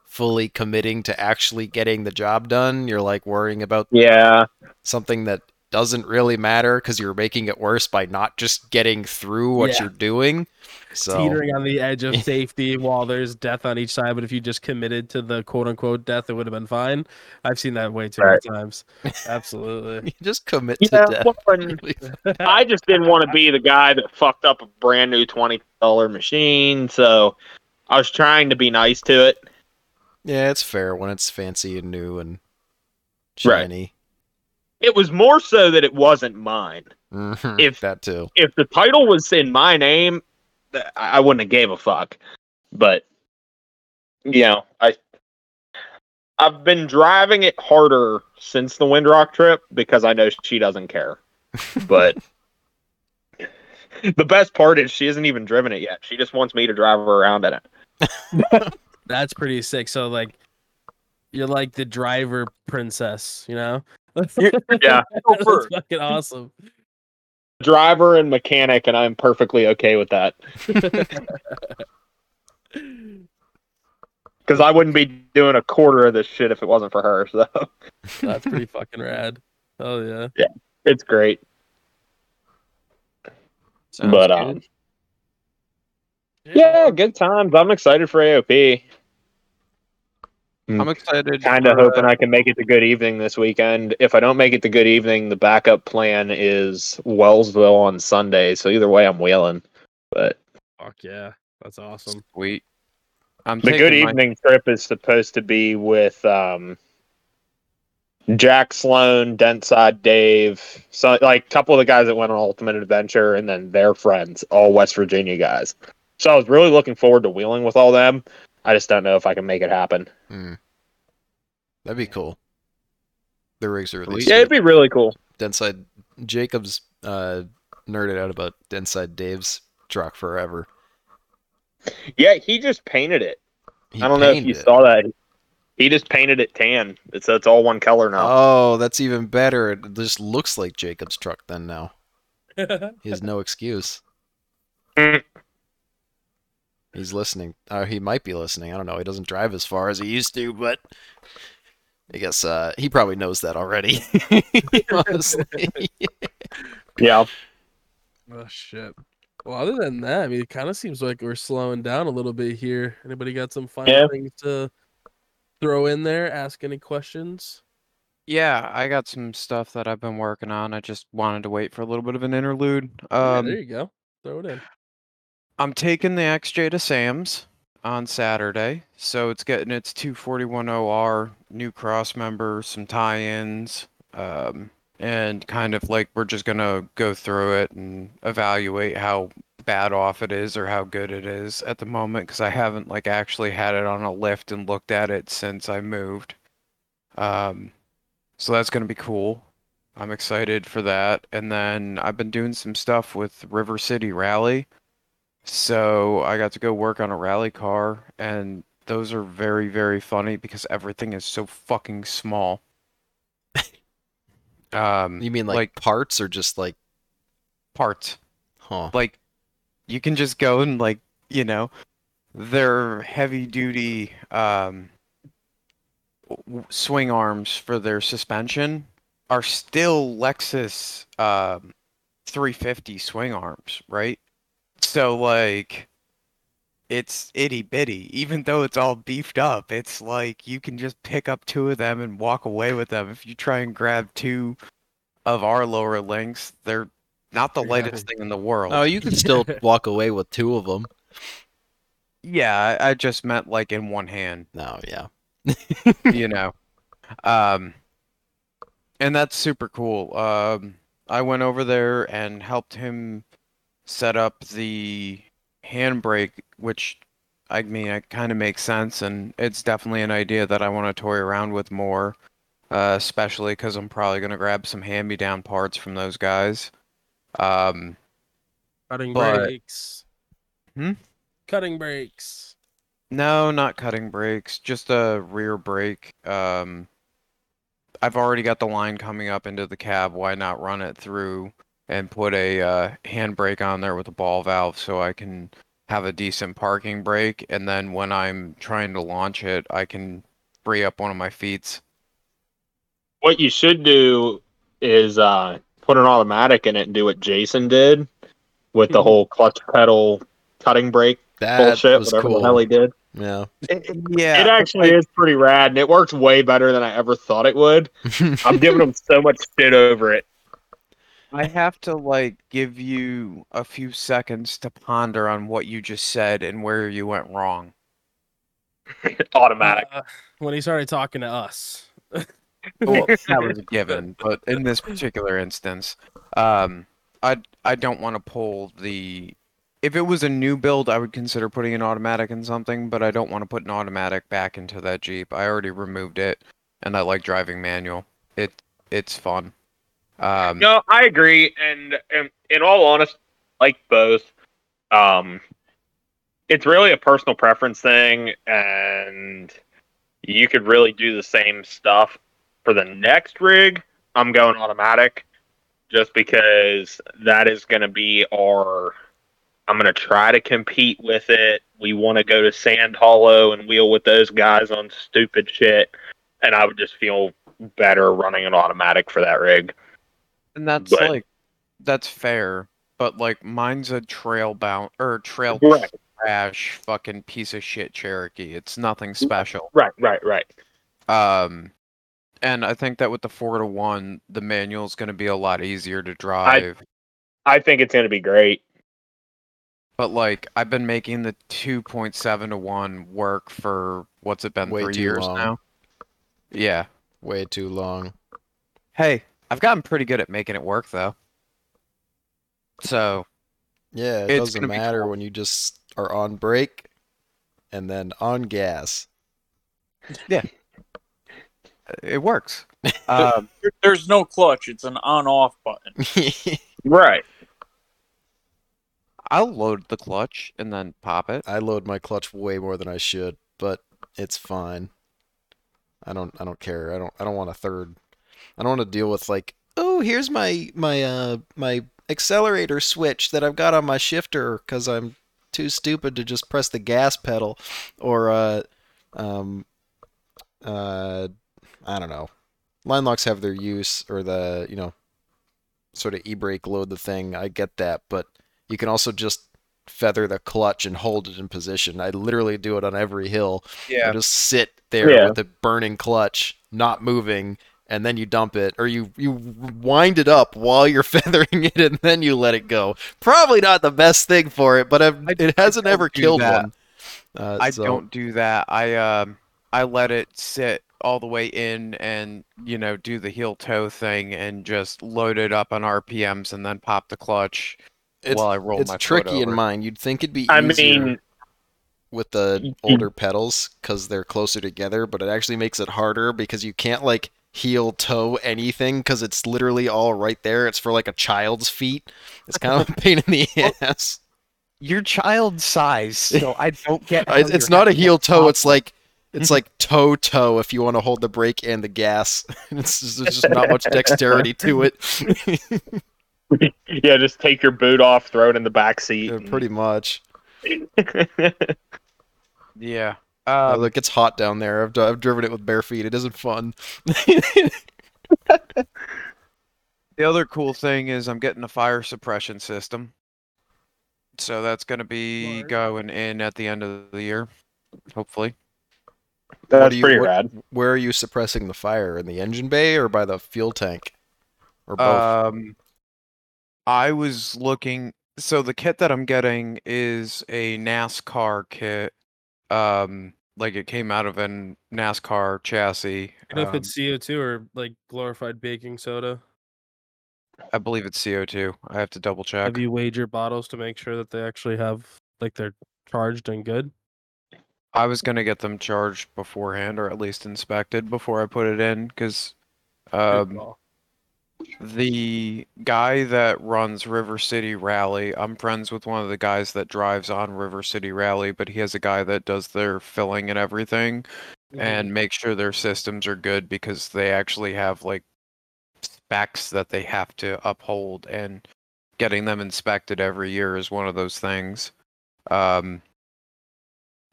fully committing to actually getting the job done. You're like worrying about yeah, something that doesn't really matter because you're making it worse by not just getting through what Yeah. you're doing. So Teetering on the edge of [laughs] safety while there's death on each side, but if you just committed to the quote unquote death, it would have been fine. I've seen that way too Right. many times. [laughs] Absolutely. you just commit yeah. to death. well, [laughs] I just didn't want to be the guy that fucked up a brand new twenty dollar machine, so I was trying to be nice to it. yeah, it's fair when it's fancy and new and Right. Shiny. It was more so that it wasn't mine. Mhm, If- that too. If the title was in my name, I I wouldn't have gave a fuck. But you know, I I've been driving it harder since the Windrock trip because I know she doesn't care. [laughs] But the best part is she hasn't even driven it yet. She just wants me to drive her around in it. [laughs] That's pretty sick. So like you're like the driver princess, you know? [laughs] Yeah. [laughs] That's fucking awesome. driver and mechanic, and I'm perfectly okay with that [laughs] because I wouldn't be doing a quarter of this shit if it wasn't for her. So That's pretty fucking rad. Oh yeah. Yeah, it's great. Sounds but good. um, yeah, good times. I'm excited for AOP. I'm excited. Kind of for, uh, hoping I can make it to good evening this weekend. If I don't make it to good evening, the backup plan is Wellsville on Sunday. So either way, I'm wheeling. But Fuck yeah, that's awesome. Sweet. I'm the good my- evening trip is supposed to be with um, Jack Sloan, Dentside Dave, so like a couple of the guys that went on Ultimate Adventure, and then their friends, all West Virginia guys. So I was really looking forward to wheeling with all them. I just don't know if I can make it happen. Hmm. That'd be cool. The rigs are released. Yeah, it'd be really cool. Denside Jacobs uh, nerded out about Dentside Dave's truck forever. Yeah, he just painted it. He I don't know if painted you it. saw that. He just painted it tan. It's it's all one color now. Oh, that's even better. It just looks like Jacob's truck then now. [laughs] He has no excuse. Mm. He's listening. Uh, he might be listening. I don't know. He doesn't drive as far as he used to, but I guess uh, he probably knows that already. [laughs] Honestly. yeah. oh shit. Well, other than that, I mean, it kind of seems like we're slowing down a little bit here. Anybody got some final Yeah. things to throw in there? Ask any questions? Yeah, I got some stuff that I've been working on. I just wanted to wait for a little bit of an interlude. Yeah, Um, there you go. Throw it in. I'm taking the XJ to Sam's on Saturday, so it's getting its 241OR new cross member, some tie-ins, um, and kind of like we're just gonna go through it and evaluate how bad off it is or how good it is at the moment because I haven't like actually had it on a lift and looked at it since I moved. Um, so that's gonna be cool. I'm excited for that. And then I've been doing some stuff with River City Rally. So I got to go work on a rally car, and those are very, very funny because everything is so fucking small. [laughs] Um, you mean like, like parts or just like, parts? huh? Like you can just go and like you know, their heavy duty um swing arms for their suspension are still Lexus um 350 swing arms, right? So like it's itty bitty. Even though it's all beefed up, it's like you can just pick up two of them and walk away with them. If you try and grab two of our lower links, they're not the Yeah. lightest thing in the world. Oh, you can still [laughs] walk away with two of them. Yeah, I, I just meant like in one hand, No, yeah. [laughs] you [laughs] know. Um and that's super cool. Um I went over there and helped him set up the handbrake, which I mean it kind of makes sense and it's definitely an idea that I want to toy around with more. Uh, especially because I'm probably gonna grab some hand-me-down parts from those guys. Um, Cutting But- brakes. Hmm? Cutting brakes. No, not cutting brakes, just a rear brake. Um, I've already got the line coming up into the cab. Why not run it through and put a uh, handbrake on there with a ball valve so I can have a decent parking brake, and then when I'm trying to launch it, I can free up one of my feet. What you should do is uh, put an automatic in it and do what Jason did with the whole clutch pedal cutting brake That bullshit, was whatever cool. the hell he did. Yeah. Yeah, it actually is pretty rad, and it works way better than I ever thought it would. [laughs] I'm giving him so much shit over it. I have to like give you a few seconds to ponder on what you just said and where you went wrong. [laughs] Automatic. Uh, when he started talking to us. [laughs] well, that was a [laughs] given, but in this particular instance, um, I I don't want to pull the. If it was a new build, I would consider putting an automatic in something, but I don't want to put an automatic back into that Jeep. I already removed it, and I like driving manual. It it's fun. Um, No, I agree, and, and in all honesty, like both, um, it's really a personal preference thing, and you could really do the same stuff for the next rig. I'm going automatic, just because that is going to be our. I'm going to try to compete with it. We want to go to Sand Hollow and wheel with those guys on stupid shit, and I would just feel better running an automatic for that rig. And that's But- like that's fair, but like mine's a trail bound or trail Right. trash fucking piece of shit Cherokee. It's nothing special. Right, right, right. Um, and I think that with the four to one, the manual is going to be a lot easier to drive. I think it's gonna be great. But like, I've been making the two point seven to one work for what's it been Way three years long. now? Yeah. Way too long. Hey, I've gotten pretty good at making it work though. So Yeah, it doesn't matter cool. when you just are on break and then on gas. [laughs] Yeah. it works. [laughs] Um, There's no clutch. It's an on-off button. [laughs] Right. I'll load the clutch and then pop it. I load my clutch way more than I should, but it's fine. I don't I don't care. I don't I don't want a third. I don't want to deal with like, "Oh, here's my my uh my accelerator switch that I've got on my shifter cuz I'm too stupid to just press the gas pedal or uh um uh I don't know. Line locks have their use or the, you know, sort of e-brake load the thing. I get that, but you can also just feather the clutch and hold it in position. I literally do it on every hill. I just sit there Yeah. with a burning clutch, not moving, and then you dump it, or you you wind it up while you're [laughs] feathering it, and then you let it go. Probably not the best thing for it, but I've, I- it hasn't don't ever killed that. one. Uh, I so- don't do that. I um I let it sit all the way in and you know do the heel toe thing and just load it up on RPMs and then pop the clutch It's, while I roll it's my foot tricky in over. mine. You'd think it'd be I easier mean, with the older pedals because they're closer together, but it actually makes it harder because you can't like heel toe anything because it's literally all right there. It's for like a child's feet. It's kind of a pain in the [laughs] ass. Your child size, so I don't get. [laughs] I- it's not a heel toe. problem. It's like it's like toe toe if you want to hold the brake and the gas. [laughs] it's just, there's just not much dexterity to it. yeah, just take your boot off, throw it in the back seat. Yeah, pretty much. yeah. Uh, Um, look, it's hot down there. I've, I've driven it with bare feet. It isn't fun. The other cool thing is I'm getting a fire suppression system. So that's going to be Smart. going in at the end of the year, hopefully. That's you- pretty what- rad. Where are you suppressing the fire? In the engine bay or by the fuel tank? Or both? Um, I was looking. So the kit that I'm getting is a NASCAR kit. Um, like it came out of a NASCAR chassis. I And if Um, it's CO2 or like glorified baking soda, I believe it's CO2. I have to double check. have you weighed your bottles to make sure that they actually have like they're charged and good? I was gonna get them charged beforehand, or at least inspected before I put it in, because um. The guy that runs River City Rally, I'm friends with one of the guys that drives on River City Rally, but he has a guy that does their filling and everything Mhm. and make sure their systems are good because they actually have like specs that they have to uphold and getting them inspected every year is one of those things. Um,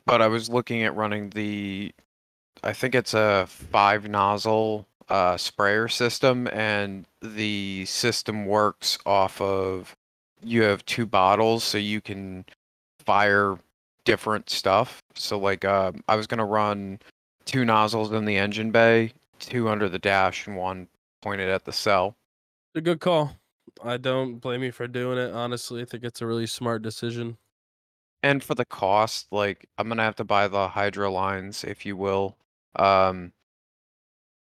but I was looking at running the, I think it's a five nozzle uh, sprayer system, and the system works off of you have two bottles, so you can fire different stuff. So like, um, I was gonna run two nozzles in the engine bay, two under the dash, and one pointed at the cell. a good call. I don't blame you for doing it. Honestly, I think it's a really smart decision. And for the cost, like I'm gonna have to buy the hydro lines, if you will. Um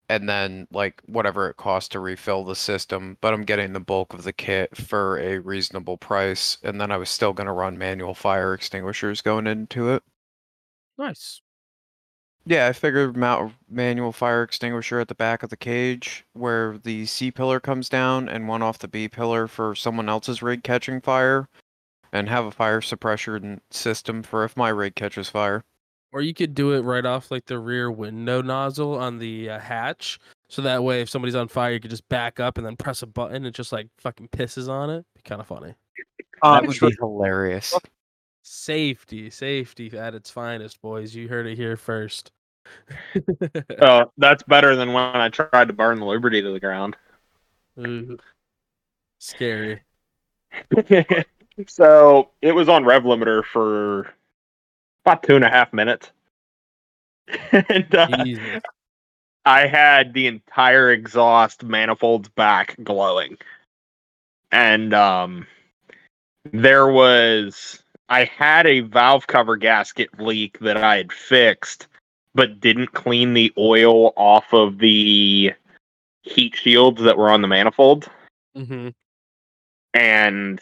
and then like whatever it costs to refill the system, but I'm getting the bulk of the kit for a reasonable price, and then I was still gonna run manual fire extinguishers going into it. Nice. Yeah, I figured mount manual fire extinguisher at the back of the cage where the C pillar comes down and one off the B pillar for someone else's rig catching fire and have a fire suppression system for if my rig catches fire. Or you could do it right off like the rear window nozzle on the uh, hatch. So that way, if somebody's on fire, you could just back up and then press a button. It just like fucking pisses on it. Be kind of funny. Um, That would be hilarious. Safety, safety at its finest, boys. You heard it here first. [laughs] Oh, that's better than when I tried to burn the Liberty to the ground. Ooh. Scary. [laughs] so it was on rev limiter for about two and a half minutes. [laughs] and uh, I had the entire exhaust manifolds back glowing. And um there was I had a valve cover gasket leak that I had fixed but didn't clean the oil off of the heat shields that were on the manifold hmm and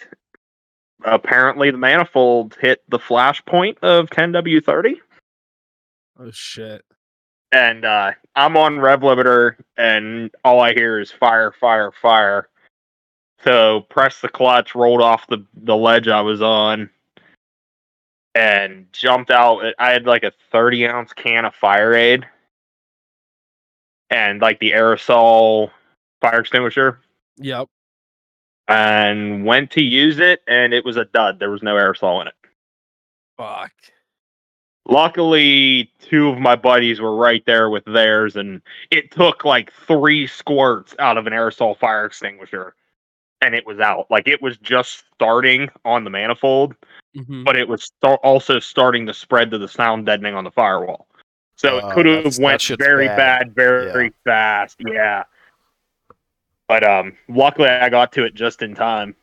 apparently the manifold hit the flash point of 10W30 Oh shit. and uh, I'm on rev limiter, and all I hear is fire, fire, fire. So press the clutch, rolled off the the ledge I was on, and jumped out. I had like a 30 ounce can of fire aid, and like the aerosol fire extinguisher, Yep. And went to use it, and it was a dud. There was no aerosol in it. Fuck. Luckily, two of my buddies were right there with theirs, and it took like three squirts out of an aerosol fire extinguisher, and it was out. Like it was just starting on the manifold, hmm but it was sta- also starting to spread to the sound deadening on the firewall. So Oh, it could have went very bad. bad, very fast. Yeah. But um, luckily I got to it just in time.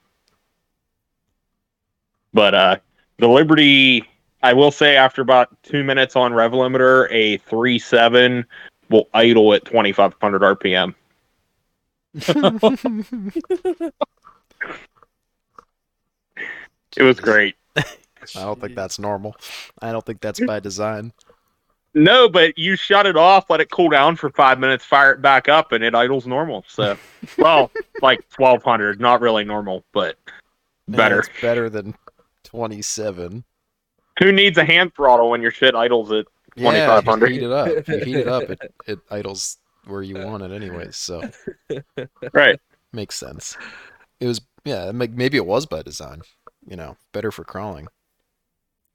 But uh, the Liberty, I will say, after about two minutes on rev limiter, a three seven will idle at twenty five hundred RPM. [laughs] It was great. I don't think that's normal. I don't think that's by design. No, but you shut it off, let it cool down for five minutes, fire it back up, and it idles normal. So, [laughs] well, like twelve hundred, not really normal, but better. it's better than 27. Who needs a hand throttle when your shit idles at Yeah, if 2500. heat it up. If you heat it up, it, [laughs] it idles where you want it anyways. So right? makes sense. It was yeah. Maybe it was by design. You know, better for crawling.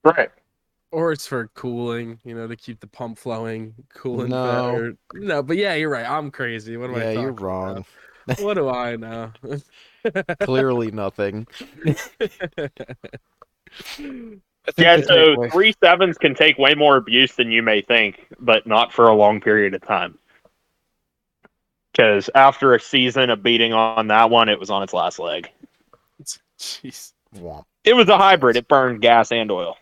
Right. Or it's for cooling, you know, to keep the pump flowing, cooling No. better. No, but yeah, you're right. I'm crazy. What am I Yeah, you're wrong. about? What do [laughs] I know? Clearly nothing. [laughs] Yeah. So three sevens can take way more abuse than you may think, but not for a long period of time. Because after a season of beating on that one, it was on its last leg. [laughs] Jeez. It was a hybrid. It burned gas and oil.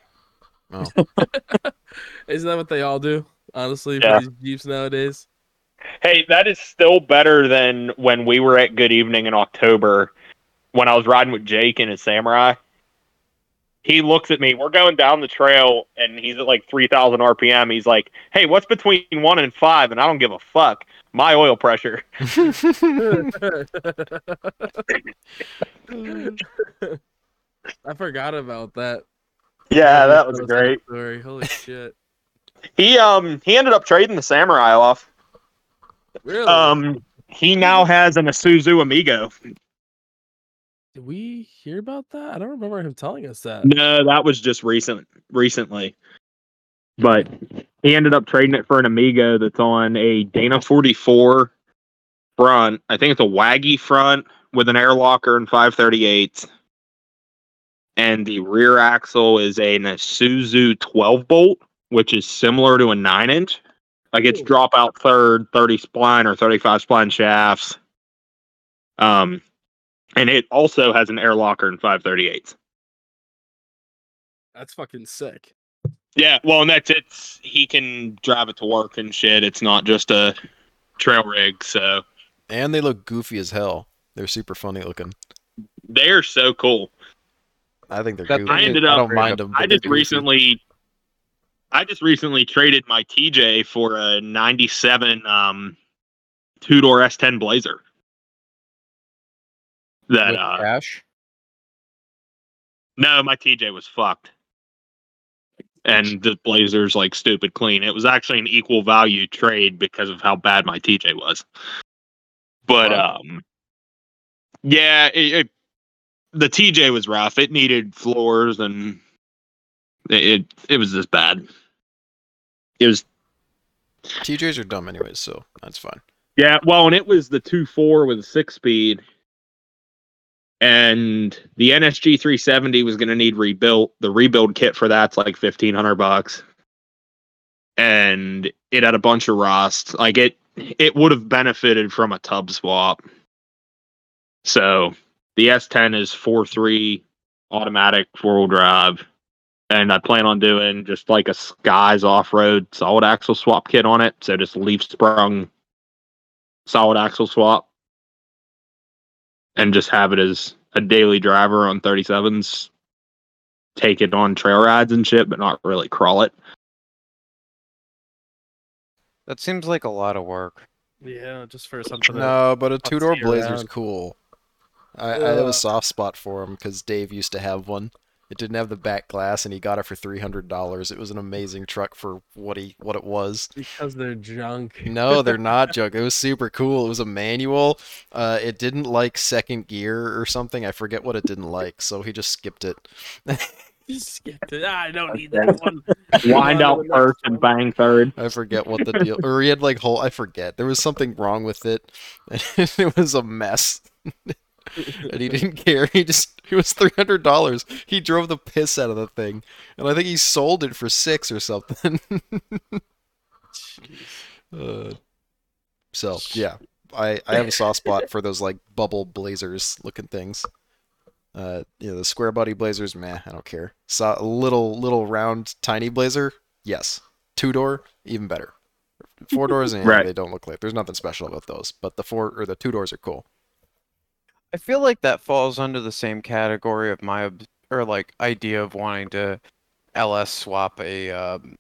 Oh. [laughs] Isn't that what they all do? Honestly, Yeah. for these Jeeps nowadays. Hey, that is still better than when we were at Good Evening in October when I was riding with Jake in his Samurai. He looks at me. We're going down the trail and he's at like 3,000 RPM. He's like, hey, what's between one and five? And I don't give a fuck. My oil pressure. [laughs] [laughs] I forgot about that. Yeah, that was great. Story. Holy shit. He um he ended up trading the Samurai off. Really? Um he now has an Isuzu Amigo. Did we hear about that? I don't remember him telling us that. No, that was just recent recently. But he ended up trading it for an Amigo that's on a Dana 44 front. I think it's a Waggy front with an air locker and 538. And the rear axle is a Isuzu 12 bolt, which is similar to a 9 inch. Like it's Ooh. dropout third, 30 spline or 35 spline shafts. Um, and it also has an air locker in 538. That's fucking sick. Yeah, well, and that's it's he can drive it to work and shit. It's not just a trail rig, so And they look goofy as hell. They're super funny looking. they're so cool. I think they're That goofy. I ended I up don't mind them. I just recently I just recently traded my TJ for a 97 um two-door S10 Blazer. That with uh cash. no, my TJ was fucked. And the Blazer's like stupid clean. It was actually an equal value trade because of how bad my TJ was. But Wow. um yeah, it, it, the TJ was rough. It needed floors and it it, it was just bad. It was TJs are dumb anyways, so that's fine. yeah, well, and it was the two four with a six speed. and the NSG 370 was going to need rebuilt. The rebuild kit for that's like 1500 bucks. And it had a bunch of rust. Like it it would have benefited from a tub swap. So, the S10 is 4.3 automatic four-wheel drive and I plan on doing just like a Skies off-road solid axle swap kit on it. So just leaf sprung solid axle swap and just have it as a daily driver on 37s. Take it on trail rides and shit, but not really crawl it. That seems like a lot of work. Yeah, just for something. that- No, but a two door see Blazer's around. cool. I, I have a soft spot for him because Dave used to have one. It didn't have the back glass, and he got it for three hundred dollars. It was an amazing truck for what he what it was. because they're junk. No, they're not junk. It was super cool. It was a manual. Uh, it didn't like second gear or something. I forget what it didn't like, so he just skipped it. [laughs] Just skipped it. Ah, I don't need that one. [laughs] Wind On out to the next first and bang third. I forget what the deal. Or he had like whole. I forget. There was something wrong with it. [laughs] it was a mess. And he didn't care. He just it was three hundred dollars. He drove the piss out of the thing, and I think he sold it for six or something. [laughs] uh, so yeah, I I have a soft spot for those like bubble blazers looking things. Uh, you know the square body blazers, meh, I don't care. So a little little round tiny blazer, yes. Two door, even better. Four doors, and [laughs] Right. they don't look like. There's nothing special about those, but the four or the two doors are cool. I feel like that falls under the same category of my ob- or like idea of wanting to LS swap a um,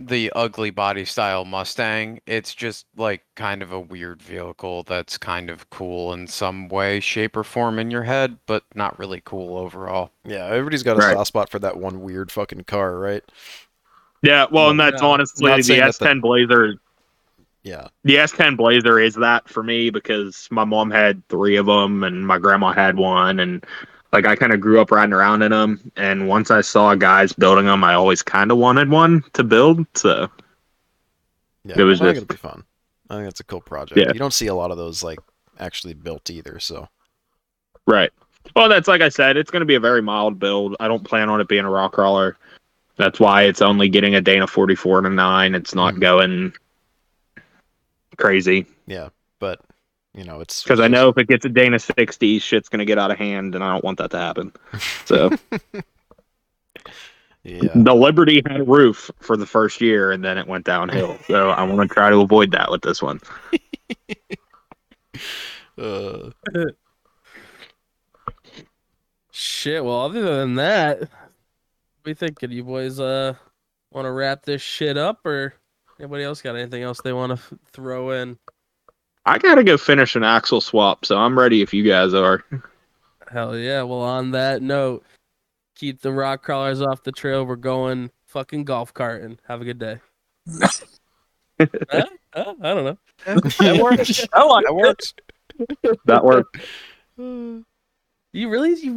the ugly body style Mustang. It's just like kind of a weird vehicle that's kind of cool in some way, shape, or form in your head, but not really cool overall. Yeah, everybody's got a Right. soft spot for that one weird fucking car, right? Yeah, well, and that's Yeah. honestly Not the saying that the- S10 Blazer. Yeah. The S10 Blazer is that for me because my mom had three of them and my grandma had one, and like I kind of grew up riding around in them. And once I saw guys building them, I always kind of wanted one to build. So Yeah, It was I just- it'll be fun. I think it's a cool project. Yeah. You don't see a lot of those like actually built either, so right. Well, that's like I said, it's going to be a very mild build. I don't plan on it being a rock crawler. That's why it's only getting a Dana 44 and a nine. It's not Mhm. going crazy yeah. But you know, it's because I know if it gets a Dana 60, shit's going to get out of hand, and I don't want that to happen. [laughs] So. Yeah. The Liberty had a roof for the first year and then it went downhill. [laughs] So I want to try to avoid that with this one. [laughs] Uh, Shit. Well, other than that, what we thinking? You boys uh want to wrap this shit up, or anybody else got anything else they want to f- throw in? I got to go finish an axle swap, so I'm ready if you guys are. [laughs] Hell yeah. Well, on that note, keep the rock crawlers off the trail. We're going fucking golf carting. Have a good day. [laughs] Huh? Huh? I don't know. [laughs] That works. I like That works. That works. You really? You